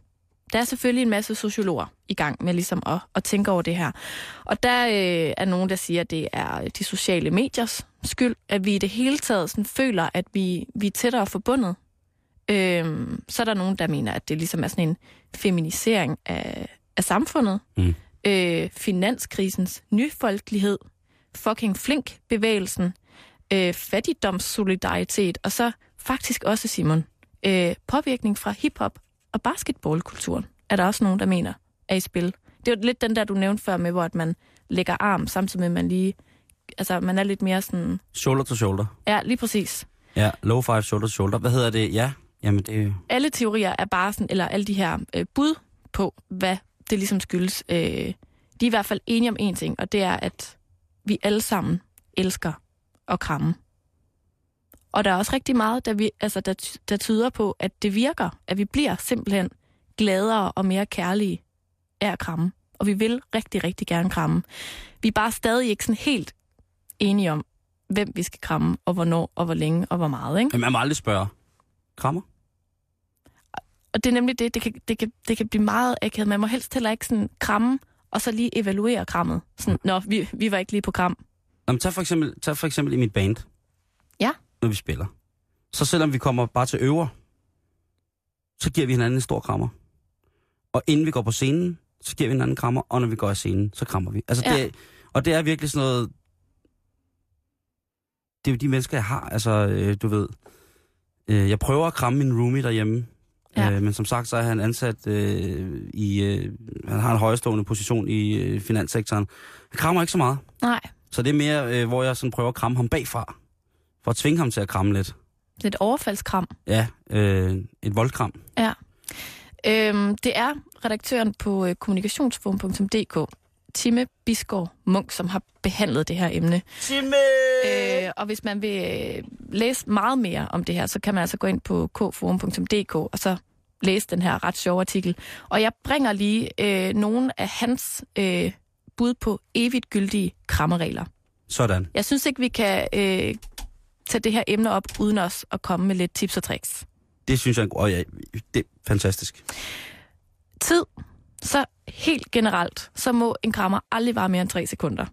Der er selvfølgelig en masse sociologer i gang med ligesom at, at tænke over det her. Og der øh, er nogen, der siger, at det er de sociale mediers skyld, at vi i det hele taget sådan føler, at vi, vi er tættere forbundet. Øhm, så er der nogen, der mener, at det ligesom er sådan en feminisering af, af samfundet. Mm. Øh, finanskrisens nyfolkelighed, fucking flink bevægelsen, øh, fattigdomssolidaritet, og så faktisk også, Simon, øh, påvirkning fra hiphop og basketballkulturen, er der også nogen, der mener er i spil. Det er jo lidt den der, du nævnte før med, hvor at man lægger arm, samtidig med, at man lige, altså man er lidt mere sådan, Shoulder to shoulder. ja, lige præcis. Ja, low five, shoulder to shoulder. Hvad hedder det? Ja, jamen det alle teorier er bare sådan, eller alle de her øh, bud på, hvad det ligesom skyldes, øh, de er i hvert fald enige om en ting, og det er, at vi alle sammen elsker at kramme. Og der er også rigtig meget, der, vi, altså, der, der tyder på, at det virker, at vi bliver simpelthen gladere og mere kærlige af at kramme. Og vi vil rigtig, rigtig gerne kramme. Vi er bare stadig ikke sådan helt enige om, hvem vi skal kramme, og hvornår, og hvor længe, og hvor meget. Ikke? Men man må aldrig spørge. Krammer? Og det er nemlig det, det kan, det kan, det kan blive meget akavet. Man må helst heller ikke sådan kramme, og så lige evaluere krammet. Sådan, nå, vi, vi var ikke lige på kram. Nå, men tag for, eksempel, tag for eksempel i mit band. Ja. Når vi spiller. Så selvom vi kommer bare til øver, så giver vi hinanden en stor krammer. Og inden vi går på scenen, så giver vi hinanden en krammer, og når vi går af scenen, så krammer vi. Altså, Ja. det, og det er virkelig sådan noget... Det er jo de mennesker, jeg har. Altså, øh, du ved... Øh, jeg prøver at kramme min roomie derhjemme. Ja. Øh, men som sagt, så er han ansat øh, i... Øh, han har en højstående position i øh, finanssektoren. Han krammer ikke så meget. Nej, Så det er mere, øh, hvor jeg sådan prøver at kramme ham bagfra. For at tvinge ham til at kramme lidt. det er et overfaldskram. Ja, øh, et voldkram. Ja. Øhm, det er redaktøren på øh, kommunikationsforum.dk, Timme Bisgaard Munk, som har behandlet det her emne. Timme! Og hvis man vil øh, læse meget mere om det her, så kan man altså gå ind på kforum.dk og så læse den her ret sjove artikel. Og jeg bringer lige øh, nogle af hans øh, bud på evigt gyldige krammeregler. Sådan. Jeg synes ikke, vi kan øh, tage det her emne op, uden os at komme med lidt tips og tricks. Det synes jeg, og ja, det er fantastisk. Tid så helt generelt, så må en krammer aldrig vare mere end 3 sekunder.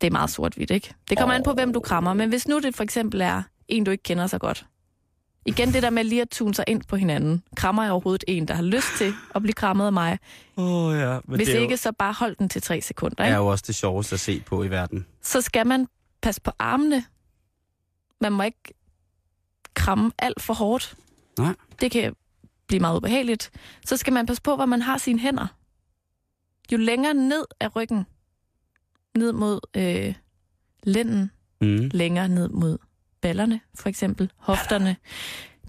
Det er meget sort-hvidt, ikke? Det kommer oh. an på, hvem du krammer. Men hvis nu det for eksempel er en, du ikke kender så godt. Igen det der med lige at tune sig ind på hinanden. Krammer jeg overhovedet en, der har lyst til at blive krammet af mig? Oh, ja. Men Hvis det er ikke, jo, så bare hold den til 3 sekunder. er Ikke? jo også det sjoveste at se på i verden. Så skal man passe på armene. Man må ikke kramme alt for hårdt. Nej. Det kan blive meget ubehageligt. Så skal man passe på, hvor man har sine hænder. Jo længere ned af ryggen, ned mod øh, lænden, Mm. længere ned mod ballerne, for eksempel, hofterne.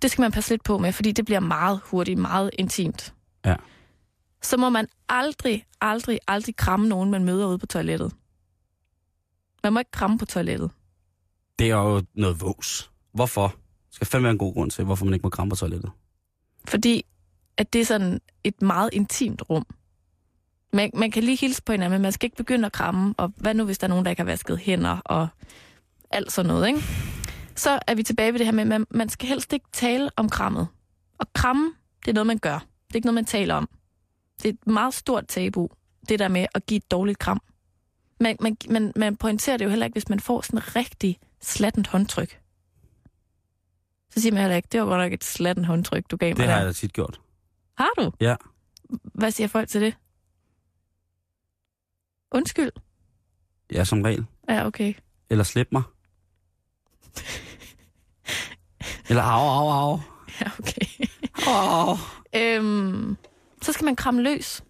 Det skal man passe lidt på med, fordi det bliver meget hurtigt, meget intimt. Ja. Så må man aldrig, aldrig, aldrig kramme nogen, man møder ude på toilettet. Man må ikke kramme på toilettet. Det er jo noget vås. Hvorfor? Det skal fandme være en god grund til, hvorfor man ikke må kramme på toilettet. Fordi at det er sådan et meget intimt rum. Man, man kan lige hilse på hinanden, men man skal ikke begynde at kramme. Og hvad nu, hvis der er nogen, der ikke har vasket hænder og alt sådan noget, ikke? Så er vi tilbage ved det her med, at man, man skal helst ikke tale om krammet. Og kramme, det er noget, man gør. Det er ikke noget, man taler om. Det er et meget stort tabu, det der med at give et dårligt kram. Man, man, man, man pointerer det jo heller ikke, hvis man får sådan en rigtig slattent håndtryk. Så siger man heller ikke, det var godt nok et slattent håndtryk, du gav mig Det har der. jeg da tit gjort. Har du? Ja. Hvad siger folk til det? Undskyld. Ja, som regel. Ja, okay. Eller slip mig. Eller au, au, au. <laughs> Ja, okay. Au, au. øhm, så skal man kramme løs.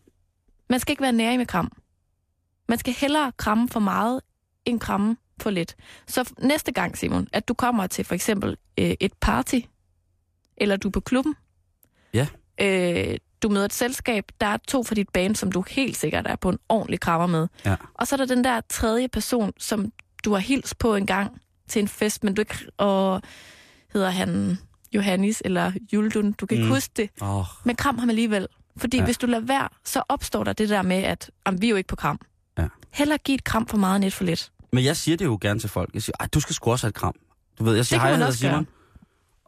Man skal ikke være nærig med kram. Man skal hellere kramme for meget, end kramme for lidt. Så næste gang, Simon, at du kommer til for eksempel øh, et party, eller du er på klubben, Ja. øh, du møder et selskab, der er to fra dit band, som du helt sikkert er på en ordentlig krammer med. Ja. Og så er der den der tredje person, som du har hils på en gang til en fest, men du ikke... Og hedder han Johannes eller Juldun, du kan ikke Mm. huske det. Åh, Men kram ham alligevel. Fordi Ja. hvis du lader være, så opstår der det der med, at jamen, vi er jo ikke på kram. Ja. Heller give et kram for meget end et for lidt. Men jeg siger det jo gerne til folk. Jeg siger, du skal sgu også have et kram. Du ved, jeg siger, hej, jeg hedder Simon.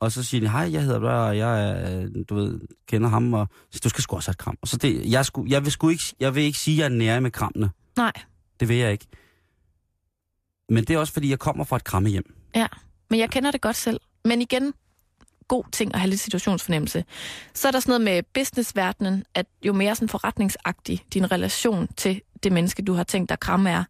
Og så siger de, hej, jeg hedder og jeg er, du ved, kender ham, og så du skal sgu også have et kram. Og så det, jeg, sku, jeg, vil sgu ikke, jeg vil ikke sige, at jeg er nære med krammene. Nej, Det vil jeg ikke. Men det er også, fordi jeg kommer fra et krammehjem. ja. Men jeg kender det godt selv. Men igen, god ting at have lidt situationsfornemmelse. Så er der sådan noget med businessverdenen, at jo mere sådan forretningsagtig din relation til det menneske, du har tænkt dig at kramme er,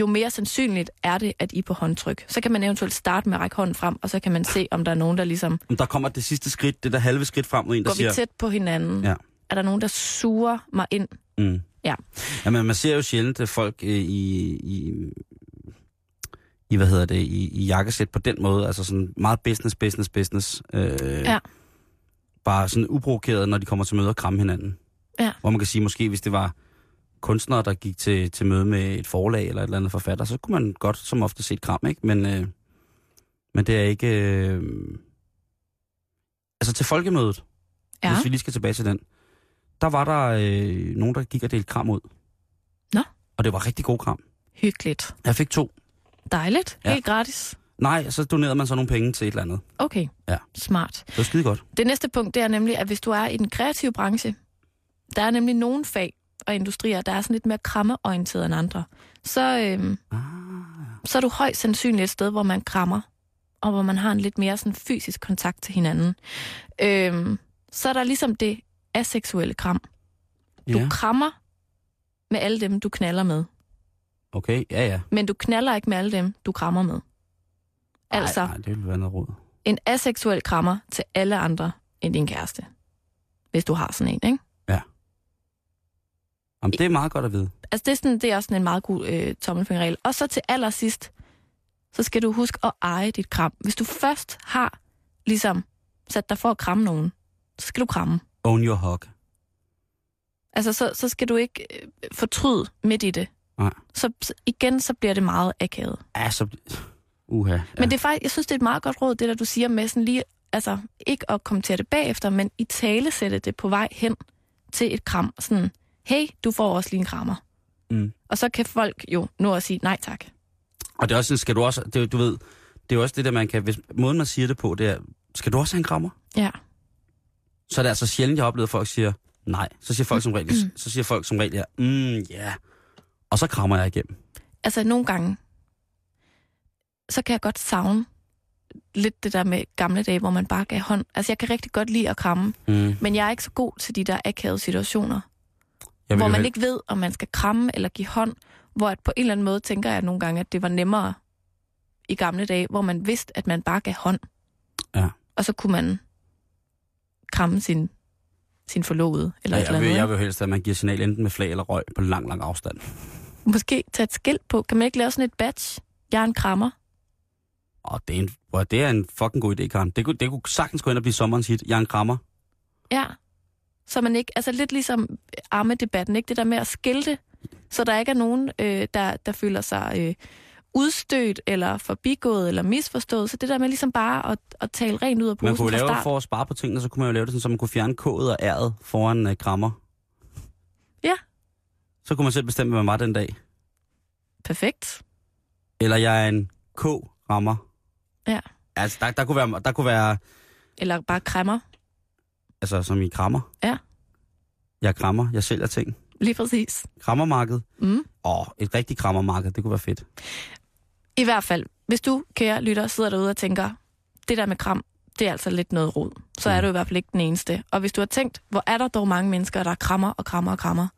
jo mere sandsynligt er det, at I er på håndtryk. Så kan man eventuelt starte med at række hånden frem, og så kan man se, om der er nogen, der ligesom der kommer det sidste skridt, det der halve skridt frem mod en, der går vi siger... tæt på hinanden. Ja. Er der nogen, der suger mig ind? Mm. Ja. Jamen, man ser jo sjældent at folk øh, i, i, i, hvad hedder det, i, i jakkesæt på den måde, altså sådan meget business, business, business. Øh, Ja. Bare sådan uprovokeret, når de kommer til møde og kramme hinanden. Ja. Hvor man kan sige, måske hvis det var kunstnere, der gik til, til møde med et forlag eller et eller andet forfatter, så kunne man godt som ofte se et kram, ikke? Men, øh, men det er ikke... Øh, altså til folkemødet, Ja. hvis vi lige skal tilbage til den, der var der øh, nogen, der gik og delte kram ud. Nå. Og det var rigtig god kram. Hyggeligt. Jeg fik to. Dejligt. Ja. Helt gratis. Nej, så donerede man så nogle penge til et eller andet. Okay. Ja. Smart. Det var skide godt. Det næste punkt, det er nemlig, at hvis du er i den kreative branche, der er nemlig nogle fag og industrier, der er sådan lidt mere krammeorienteret end andre. Så, øhm, Ah, så er du højst sandsynligt et sted, hvor man krammer, og hvor man har en lidt mere sådan fysisk kontakt til hinanden. Øhm, så er der ligesom det aseksuelle kram. Du ja, krammer med alle dem, du knaller med. okay, ja, ja. Men du knaller ikke med alle dem, du krammer med. Altså, Nej, nej, det ville være noget råd. en aseksuel krammer til alle andre end din kæreste. Hvis du har sådan en, ikke? Jamen, det er meget godt at vide. Altså, det er, sådan, det er også sådan en meget god øh, tommelfingerregel. Og så til allersidst, så skal du huske at eje dit kram. Hvis du først har ligesom sat dig for at kramme nogen, så skal du kramme. Own your hug. Altså, så, så skal du ikke øh, fortryde midt i det. Nej. Så, så igen, så bliver det meget akavet. Ja, så... Uha. Ja. Men det er faktisk, jeg synes, det er et meget godt råd, det der du siger med sådan lige, altså ikke at kommentere det bagefter, men i tale sætte det på vej hen til et kram. Sådan, hey, du får også lige en krammer. Mm. Og så kan folk jo nå at sige nej tak. Og det er også sådan, skal du også... Det, du ved, det er også det der, man kan... Hvis, måden, man siger det på, det er, skal du også have en krammer? Ja. Så er det altså sjældent, jeg har oplevet, at folk siger, Nej. Så siger folk som regel, så siger folk som regel, ja, mm, ja. Og så krammer jeg igennem. Altså nogle gange, så kan jeg godt savne lidt det der med gamle dage, hvor man bare gav hånd. Altså jeg kan rigtig godt lide at kramme, Mm. men jeg er ikke så god til de der akavede situationer, Jeg hvor man jo ikke ved, om man skal kramme eller give hånd, hvor at på en eller anden måde tænker jeg nogle gange, at det var nemmere i gamle dage, hvor man vidste, at man bare gav hånd. Ja. Og så kunne man kramme sin, sin forlovede, eller Ja, et eller jeg, vil, jeg ikke? vil helst, at man giver signal enten med flag eller røg på lang, lang afstand. Måske tage et skilt på. Kan man ikke lave sådan et badge? Jeg er en krammer. Og det er en, det er en fucking god idé, Karen. Det kunne, det kunne sagtens gå ind og blive sommerens hit. Jeg er en krammer. Ja. Så man ikke, altså lidt ligesom armedebatten, ikke? Det der med at skilte, så der ikke er nogen, øh, der, der føler sig øh, udstødt, eller forbigået, eller misforstået. Så det der med ligesom bare at, at tale rent ud af Man posen kunne fra lave start. for at spare på tingene, så kunne man jo lave det sådan, så man kunne fjerne k'et og r'et foran uh, krammer. Ja. Så kunne man selv bestemme, hvad man var den dag. Perfekt. Eller jeg er en K-rammer. Ja. Altså, der, der, kunne være, der kunne være, Eller bare krammer. Altså som i krammer. Ja. Jeg krammer, jeg sælger ting. Lige præcis. Krammermarked. Mm. Åh, et rigtigt krammermarked, det kunne være fedt. I hvert fald, hvis du, kære lytter, sidder derude og tænker, det der med kram, det er altså lidt noget rod, så er Mm. du i hvert fald ikke den eneste. Og hvis du har tænkt, hvor er der dog mange mennesker, der krammer og krammer og krammer,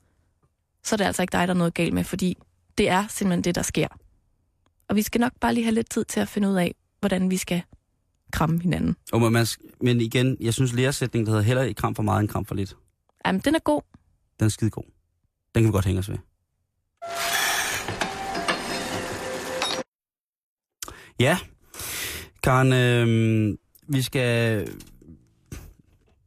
så er det altså ikke dig, der er noget galt med, fordi det er simpelthen det, der sker. Og vi skal nok bare lige have lidt tid til at finde ud af, hvordan vi skal kramme hinanden. Og man, man, men igen, jeg synes læresætningen, der hedder heller ikke kram for meget end kram for lidt. Jamen, den er god. Den er skide god. Den kan vi godt hænge os ved. Ja, Karen, øh, vi skal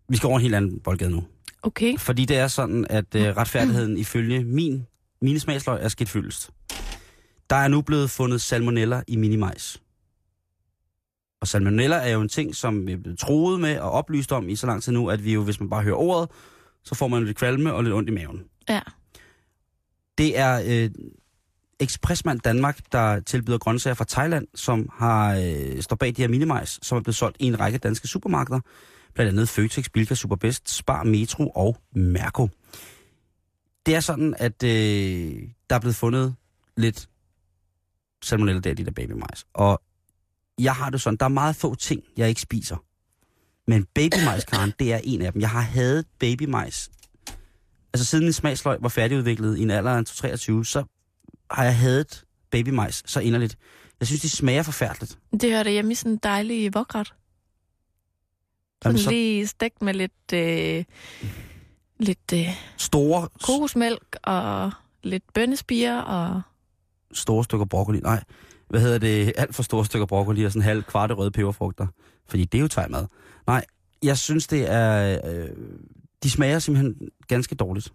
vi skal over en helt anden boldgade nu. Okay. Fordi det er sådan, at øh, retfærdigheden <clears throat> ifølge min, mine smagsløg er skidt fyldest. Der er nu blevet fundet salmonella i minimajs. Og salmonella er jo en ting, som vi er blevet troet med og oplyst om i så lang tid nu, at vi jo, hvis man bare hører ordet, så får man lidt kvalme og lidt ondt i maven. Ja. Det er øh, Expressmand Danmark, der tilbyder grøntsager fra Thailand, som har øh, står bag de her minimajs, som er blevet solgt i en række danske supermarkeder. Blandt andet Føtex, Bilka, Superbest, Spar, Metro og Mærko. Det er sådan, at øh, der er blevet fundet lidt salmonella der i de der babymajs. Og jeg har det sådan, der er meget få ting, jeg ikke spiser. Men babymajs, Karen, det er en af dem. Jeg har hadet babymajs. Altså siden en smagsløg var færdigudviklet i en alder af 23, så har jeg hadet babymajs så inderligt. Jeg synes, de smager forfærdeligt. Det hører hjemme i sådan en dejlig vokret. Sådan Jamen, så lige stegt med lidt, øh, lidt øh, store, kokosmælk og lidt bønnespiger og... store stykker broccoli. Nej, hvad hedder det? Alt for store stykker broccoli og sådan halv kvarte røde peberfrugter. Fordi det er jo thai-mad. Nej, jeg synes, det er... Øh, de smager simpelthen ganske dårligt.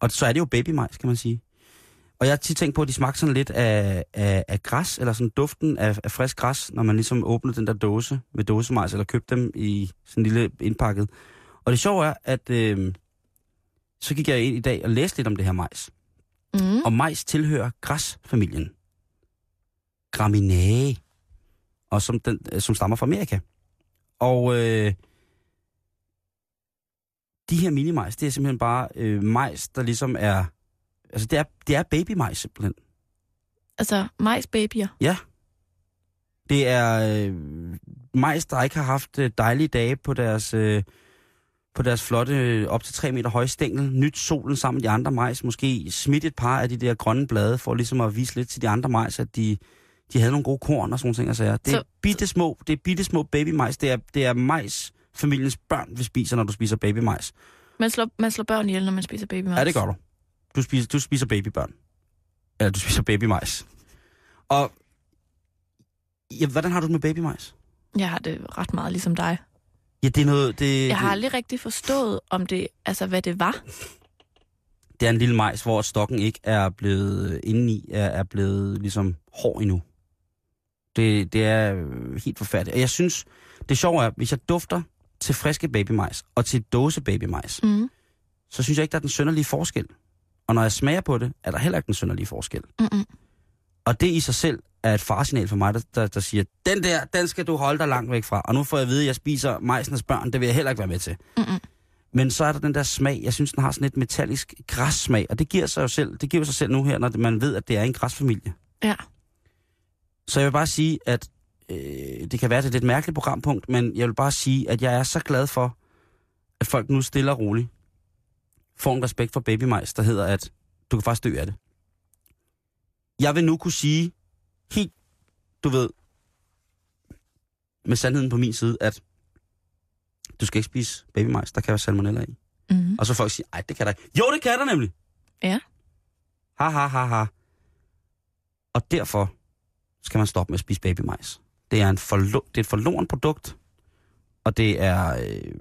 Og så er det jo babymajs, kan man sige. Og jeg har tit tænkt på, at de smagte sådan lidt af, af, af græs, eller sådan duften af, af frisk græs, når man ligesom åbnede den der dåse med dåsemajs, eller købte dem i sådan en lille indpakket. Og det sjove er, at øh, så gik jeg ind i dag og læste lidt om det her majs. Mm. Og majs tilhører græsfamilien. Graminae. Og som, den, øh, som stammer fra Amerika. Og øh, de her minimajs, det er simpelthen bare øh, majs, der ligesom er... Altså, det er, det er babymajs simpelthen. Altså, majsbabyer. Det er øh, majs, der ikke har haft øh, dejlige dage på deres, øh, på deres flotte, øh, op til 3 meter høje stængel. Nyt solen sammen med de andre majs. Måske smidt et par af de der grønne blade, for ligesom at vise lidt til de andre majs, at de, de havde nogle gode korn og sådan ting. Altså, det er Så- bitte små, det er bitte små babymajs. Det er, det er majs, familiens børn vi spiser, når du spiser babymajs. Man slår, man slår børn ihjel, når man spiser babymajs. Ja, det gør du. Du spiser, du spiser babybørn. Eller du spiser babymajs. Og ja, hvordan har du det med babymajs? Jeg har det ret meget ligesom dig. Ja, det er noget... Det, Jeg har det, aldrig rigtig forstået, om det, altså, hvad det var. det er en lille majs, hvor stokken ikke er blevet indeni, er, er blevet ligesom hård endnu. Det, det er øh, helt forfærdeligt. Og jeg synes, det sjove er, hvis jeg dufter til friske babymajs og til dåse babymajs, Mm. så synes jeg ikke, der er den sønderlige forskel. Og når jeg smager på det, er der heller ikke den sønderlige forskel. Mm-mm. Og det i sig selv er et farsignal for mig, der, der, der siger, den der, den skal du holde dig langt væk fra. Og nu får jeg at vide, at jeg spiser majsens børn, det vil jeg heller ikke være med til. Mm-mm. Men så er der den der smag, jeg synes, den har sådan et metallisk græssmag, og det giver sig jo selv, det giver sig selv nu her, når man ved, at det er en græsfamilie. Ja. Så jeg vil bare sige, at øh, det kan være, at det er et lidt mærkeligt programpunkt, men jeg vil bare sige, at jeg er så glad for, at folk nu stille og roligt får en respekt for babymajs, der hedder, at du kan faktisk dø af det. Jeg vil nu kunne sige helt, du ved, med sandheden på min side, at du skal ikke spise babymajs, der kan være salmonella i. Mm-hmm. Og så folk siger, ej, det kan der ikke. Jo, det kan der nemlig. Ja. Ha, ha, ha, ha. Og derfor skal man stoppe med at spise babymajs. Det er, en forlo- det er et forloren produkt, og det er... Øh...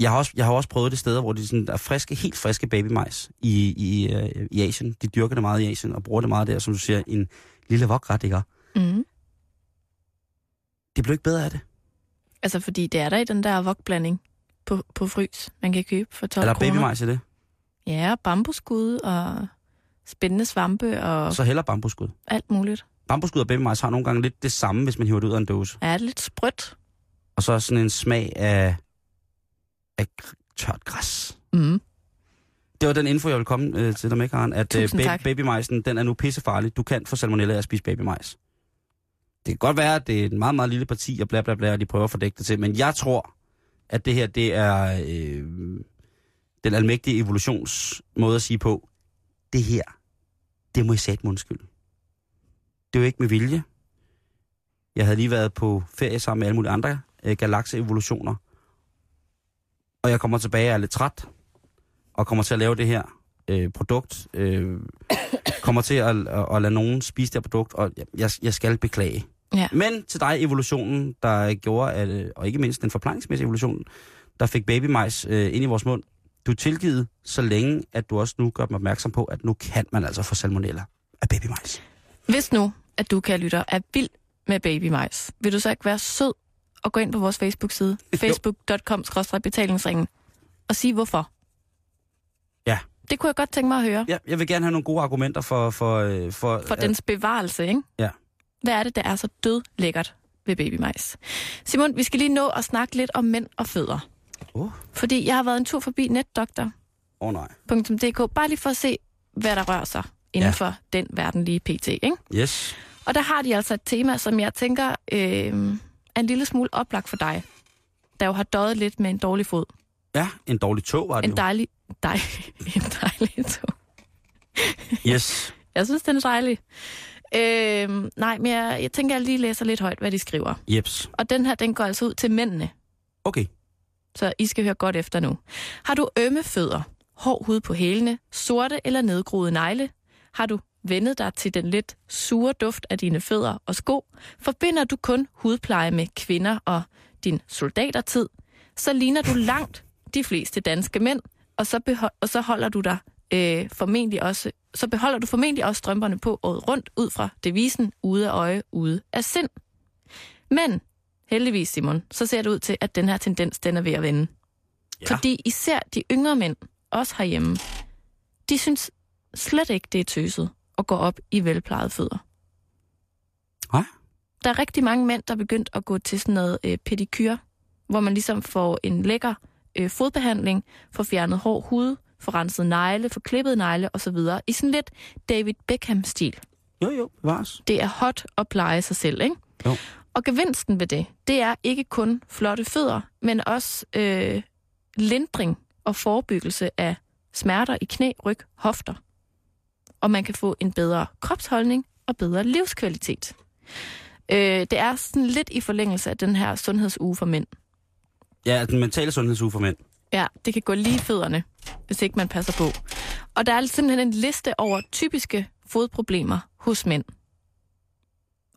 Jeg, har også, jeg har også prøvet det steder, hvor det sådan, er friske, helt friske babymajs i, i, øh, i Asien. De dyrker det meget i Asien og bruger det meget der, som du siger, en lille vokret, ikke? Mm-hmm. Det bliver ikke bedre af det. Altså, fordi det er der i den der vokblanding på, på frys, man kan købe for 12 Er der kroner. babymajs i det? Ja, bambusskud og spændende svampe og Så heller bambusskud. alt muligt. Bambusskud og babymajs har nogle gange lidt det samme, hvis man hiver det ud af en dåse. Er det lidt sprødt? Og så sådan en smag af, af tørt græs. Mm. Det var den info, jeg ville komme øh, til dig med, Karen, at øh, tak. babymajsen, den er nu pissefarlig. Du kan få salmonella af at spise babymajs. Det kan godt være, at det er et meget, meget lille parti, og bla bla bla, og de prøver at fordække det til, men jeg tror, at det her, det er øh, den almægtige evolutionsmåde at sige på, det her, det må I sætte undskyld. Det er jo ikke med vilje. Jeg havde lige været på ferie sammen med alle mulige andre øh, galakseevolutioner, og jeg kommer tilbage og er lidt træt, og kommer til at lave det her øh, produkt, øh, kommer til at, at, at lade nogen spise det her produkt, og jeg, jeg skal beklage. Ja. Men til dig, evolutionen, der gjorde, at, øh, og ikke mindst den forplejningsmæssige evolution, der fik babymajs øh, ind i vores mund, du er tilgivet, så længe at du også nu gør dem opmærksom på, at nu kan man altså få salmonella af babymajs. Hvis nu, at du, kan lytter, er vild med babymajs, vil du så ikke være sød og gå ind på vores Facebook-side, <laughs> facebook.com betalingsringen, og sige hvorfor? Ja. Det kunne jeg godt tænke mig at høre. Ja, jeg vil gerne have nogle gode argumenter for... For, øh, for, For dens bevarelse, ikke? Ja. Hvad er det, der er så død lækkert ved babymajs? Simon, vi skal lige nå at snakke lidt om mænd og fødder. Åh, Fordi jeg har været en tur forbi netdoktor.dk, oh, nej. bare lige for at se, hvad der rører sig inden Ja. for den verden lige pt. Ikke? Yes. Og der har de altså et tema, som jeg tænker øh, er en lille smule oplagt for dig, der jo har døjet lidt med en dårlig fod. Ja, en dårlig tog var det En jo. dejlig, dej, <laughs> en dejlig tog. Yes. Jeg synes, den er dejlig. Øh, nej, men jeg, jeg tænker, jeg lige læser lidt højt, hvad de skriver. Jeps. Og den her, den går altså ud til mændene, Okay så I skal høre godt efter nu. Har du ømme fødder, hård hud på hælene, sorte eller nedgroede negle? Har du vendet dig til den lidt sure duft af dine fødder og sko? Forbinder du kun hudpleje med kvinder og din soldatertid? Så ligner du langt de fleste danske mænd, og så, beho- og så holder du dig øh, formentlig også, så beholder du formentlig også strømperne på året rundt ud fra devisen ude af øje, ude af sind. Men heldigvis, Simon, så ser det ud til, at den her tendens, den er ved at vende. Ja. Fordi især de yngre mænd, også herhjemme, de synes slet ikke, det er tøset at gå op i velplejede fødder. Nej. Der er rigtig mange mænd, der er begyndt at gå til sådan noget øh, pedikyr, hvor man ligesom får en lækker øh, fodbehandling, får fjernet hård hud, får renset negle, får klippet negle osv. I sådan lidt David Beckham-stil. Jo, jo, bevares. Det er hot at pleje sig selv, ikke? Jo. Og gevinsten ved det, det er ikke kun flotte fødder, men også øh, lindring og forebyggelse af smerter i knæ, ryg, hofter. Og man kan få en bedre kropsholdning og bedre livskvalitet. Øh, det er sådan lidt i forlængelse af den her sundhedsuge for mænd. Ja, den mentale sundhedsuge for mænd. Ja, det kan gå lige fødderne, hvis ikke man passer på. Og der er simpelthen en liste over typiske fodproblemer hos mænd.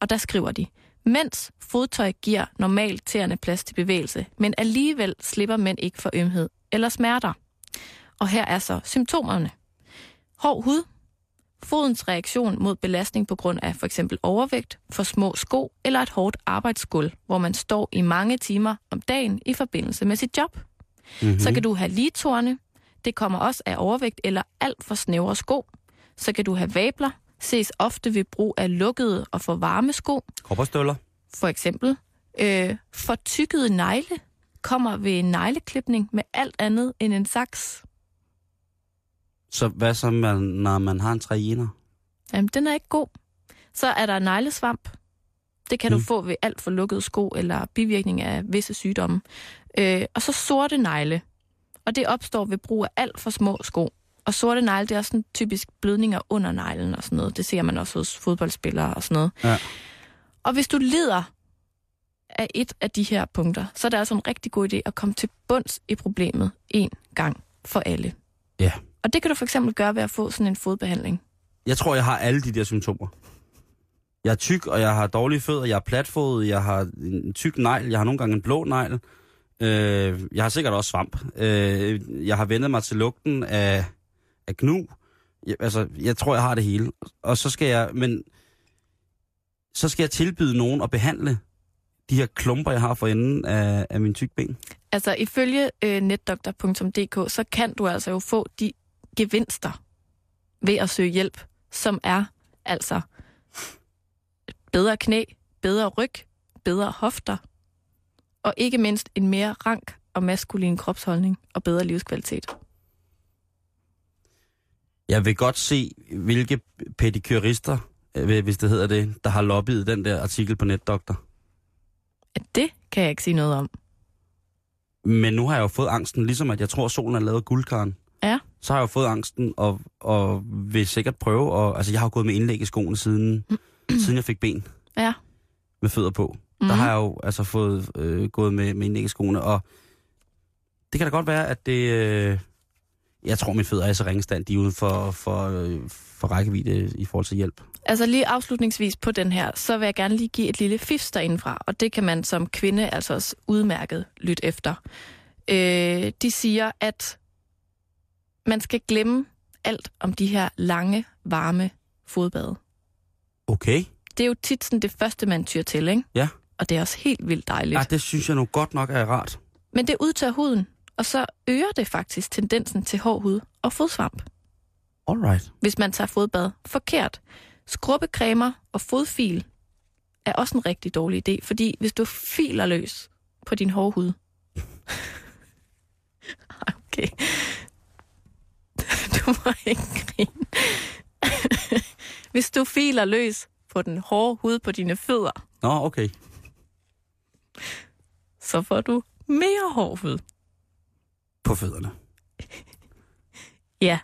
Og der skriver de, mænds fodtøj giver normalt tæerne plads til bevægelse, men alligevel slipper mænd ikke for ømhed eller smerter. Og her er så symptomerne. Hård hud, fodens reaktion mod belastning på grund af for eksempel overvægt, for små sko eller et hårdt arbejdsgulv, hvor man står i mange timer om dagen i forbindelse med sit job. Mm-hmm. Så kan du have ligetårne. Det kommer også af overvægt eller alt for snævre sko. Så kan du have vabler. Ses ofte ved brug af lukkede og for varme sko. Kopperstøvler. For eksempel øh, for tykkede negle. kommer ved en negleklipning med alt andet end en saks. Så hvad så, man, når man har en træner? Jamen, den er ikke god. Så er der neglesvamp. Det kan. Mm. du få ved alt for lukkede sko eller bivirkning af visse sygdomme. Øh, og så sorte negle. Og det opstår ved brug af alt for små sko. Og sorte negle, det er sådan typisk blødninger under neglen og sådan noget. Det ser man også hos fodboldspillere og sådan noget. Ja. Og hvis du lider af et af de her punkter, så er det altså en rigtig god idé at komme til bunds i problemet en gang for alle. Ja. Og det kan du for eksempel gøre ved at få sådan en fodbehandling. Jeg tror, jeg har alle de der symptomer. Jeg er tyk, og jeg har dårlige fødder, jeg er platfodet, jeg har en tyk negl, jeg har nogle gange en blå negl. Øh, jeg har sikkert også svamp. Øh, jeg har vendet mig til lugten af, af gnu. Jeg, altså, jeg tror, jeg har det hele. Og så skal jeg, men så skal jeg tilbyde nogen at behandle de her klumper, jeg har for enden af, af min tyk ben. Altså ifølge øh, netdoktor.dk, så kan du altså jo få de gevinster ved at søge hjælp, som er altså bedre knæ, bedre ryg, bedre hofter, og ikke mindst en mere rank og maskulin kropsholdning og bedre livskvalitet. Jeg vil godt se, hvilke pedikurister, øh, hvis det hedder det, der har lobbyet den der artikel på netdoktor. At det kan jeg ikke sige noget om. Men nu har jeg jo fået angsten, ligesom at jeg tror, at solen er lavet af guldkarn. Ja. Så har jeg jo fået angsten, og, og vil sikkert prøve. Og, altså, jeg har jo gået med indlæg i skoene, siden, <clears throat> siden jeg fik ben Ja. med fødder på. Mm. Mhm. Der har jeg jo altså fået øh, gået med, med indlæg i skoene, og det kan da godt være, at det... Øh, jeg tror, mine fødder er i så ringestand, de er uden for, for, for rækkevidde i forhold til hjælp. Altså lige afslutningsvis på den her, så vil jeg gerne lige give et lille fifs derindefra, og det kan man som kvinde altså også udmærket lytte efter. Øh, de siger, at man skal glemme alt om de her lange, varme fodbade. Okay. Det er jo tit sådan det første, man tyr til, ikke? Ja. Og det er også helt vildt dejligt. Ja, det synes jeg nu godt nok er rart. Men det udtør huden, og så øger det faktisk tendensen til hård hud og fodsvamp, Alright. hvis man tager fodbad forkert. Skrubbecremer og fodfil er også en rigtig dårlig idé, fordi hvis du filer løs på din hårde hud... <laughs> okay. <laughs> Du må ikke grine. <laughs> hvis du filer løs på den hårde hud på dine fødder, Nå, okay. så får du mere hård hud. På fødderne. <laughs> Ja.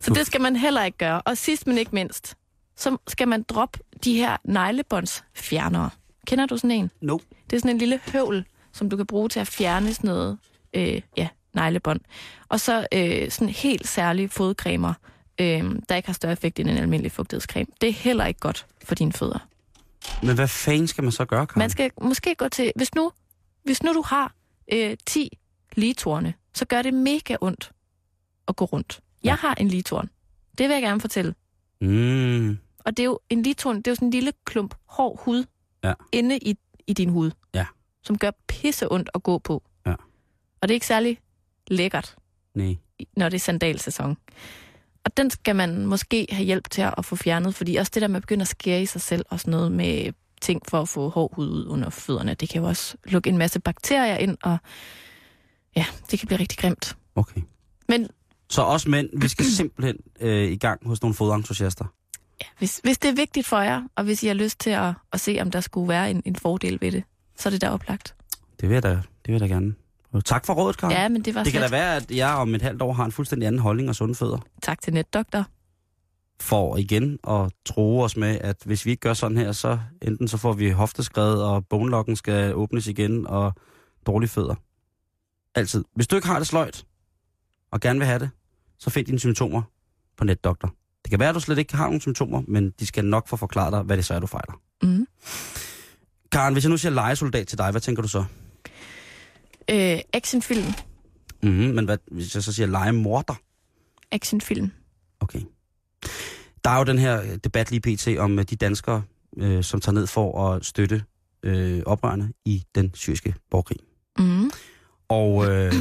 Så det skal man heller ikke gøre. Og sidst men ikke mindst, så skal man droppe de her neglebåndsfjernere. Kender du sådan en? Nope. Det er sådan en lille høvl, som du kan bruge til at fjerne sådan noget, øh, ja, neglebånd. Og så øh, sådan helt særlige fodcremer, øh, der ikke har større effekt end en almindelig fugtighedscreme. Det er heller ikke godt for dine fødder. Men hvad fanden skal man så gøre, Karen? Man skal måske gå til, hvis nu, hvis nu du har øh, 10 ligetorne, så gør det mega ondt at gå rundt. Jeg har en ligetorn. Det vil jeg gerne fortælle. Mm. Og det er jo en ligetorn, det er jo sådan en lille klump hård hud Ja. inde i, i din hud. Ja. Som gør pisse ondt at gå på. Ja. Og det er ikke særlig lækkert, Nej. når det er sandalsæson. Og den skal man måske have hjælp til at få fjernet, fordi også det der med at begynde at skære i sig selv og sådan noget med ting for at få hård hud ud under fødderne, det kan jo også lukke en masse bakterier ind, og det kan blive rigtig grimt. Okay. Men Så os mænd, vi skal simpelthen øh, i gang hos nogle fodentusiaster. ja, hvis, hvis det er vigtigt for jer, og hvis I har lyst til at, at se, om der skulle være en, en fordel ved det, så er det der oplagt. Det vil jeg da, det vil jeg da gerne. Tak for rådet, Karen. Ja, men det var det kan da slet. være, at jeg om et halvt år har en fuldstændig anden holdning og sunde fødder. Tak til netdoktor. For igen at tro os med, at hvis vi ikke gør sådan her, så enten så får vi hofteskred, og bonelokken skal åbnes igen, og dårlige fødder. Altid. Hvis du ikke har det sløjt, og gerne vil have det, så find dine symptomer på netdoktor. Det kan være, at du slet ikke har nogen symptomer, men de skal nok få forklaret dig, hvad det så er, du fejler. Mm. Karen, hvis jeg nu siger legesoldat til dig, hvad tænker du så? Øh, actionfilm. Mm-hmm, men hvad, hvis jeg så siger legemorder? Actionfilm. Okay. Der er jo den her debat lige pt. om øh, de danskere, øh, som tager ned for at støtte øh, oprørende i den syriske borgerkrig. Og øh,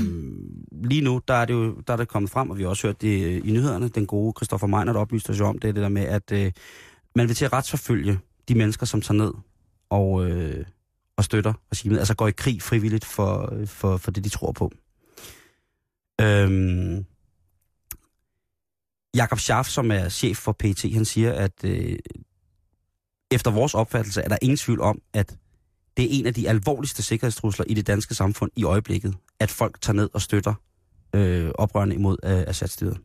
lige nu, der er, det jo der er det kommet frem, og vi har også hørt det øh, i nyhederne, den gode Christoffer Meiner, der oplyste os jo om det, det der med, at øh, man vil til at retsforfølge de mennesker, som tager ned og, øh, og støtter regimet, altså går i krig frivilligt for, øh, for, for det, de tror på. Øhm, Jakob Schaff, som er chef for PT, han siger, at øh, efter vores opfattelse er der ingen tvivl om, at det er en af de alvorligste sikkerhedstrusler i det danske samfund i øjeblikket, at folk tager ned og støtter øh, oprørende imod øh, Assad-styret.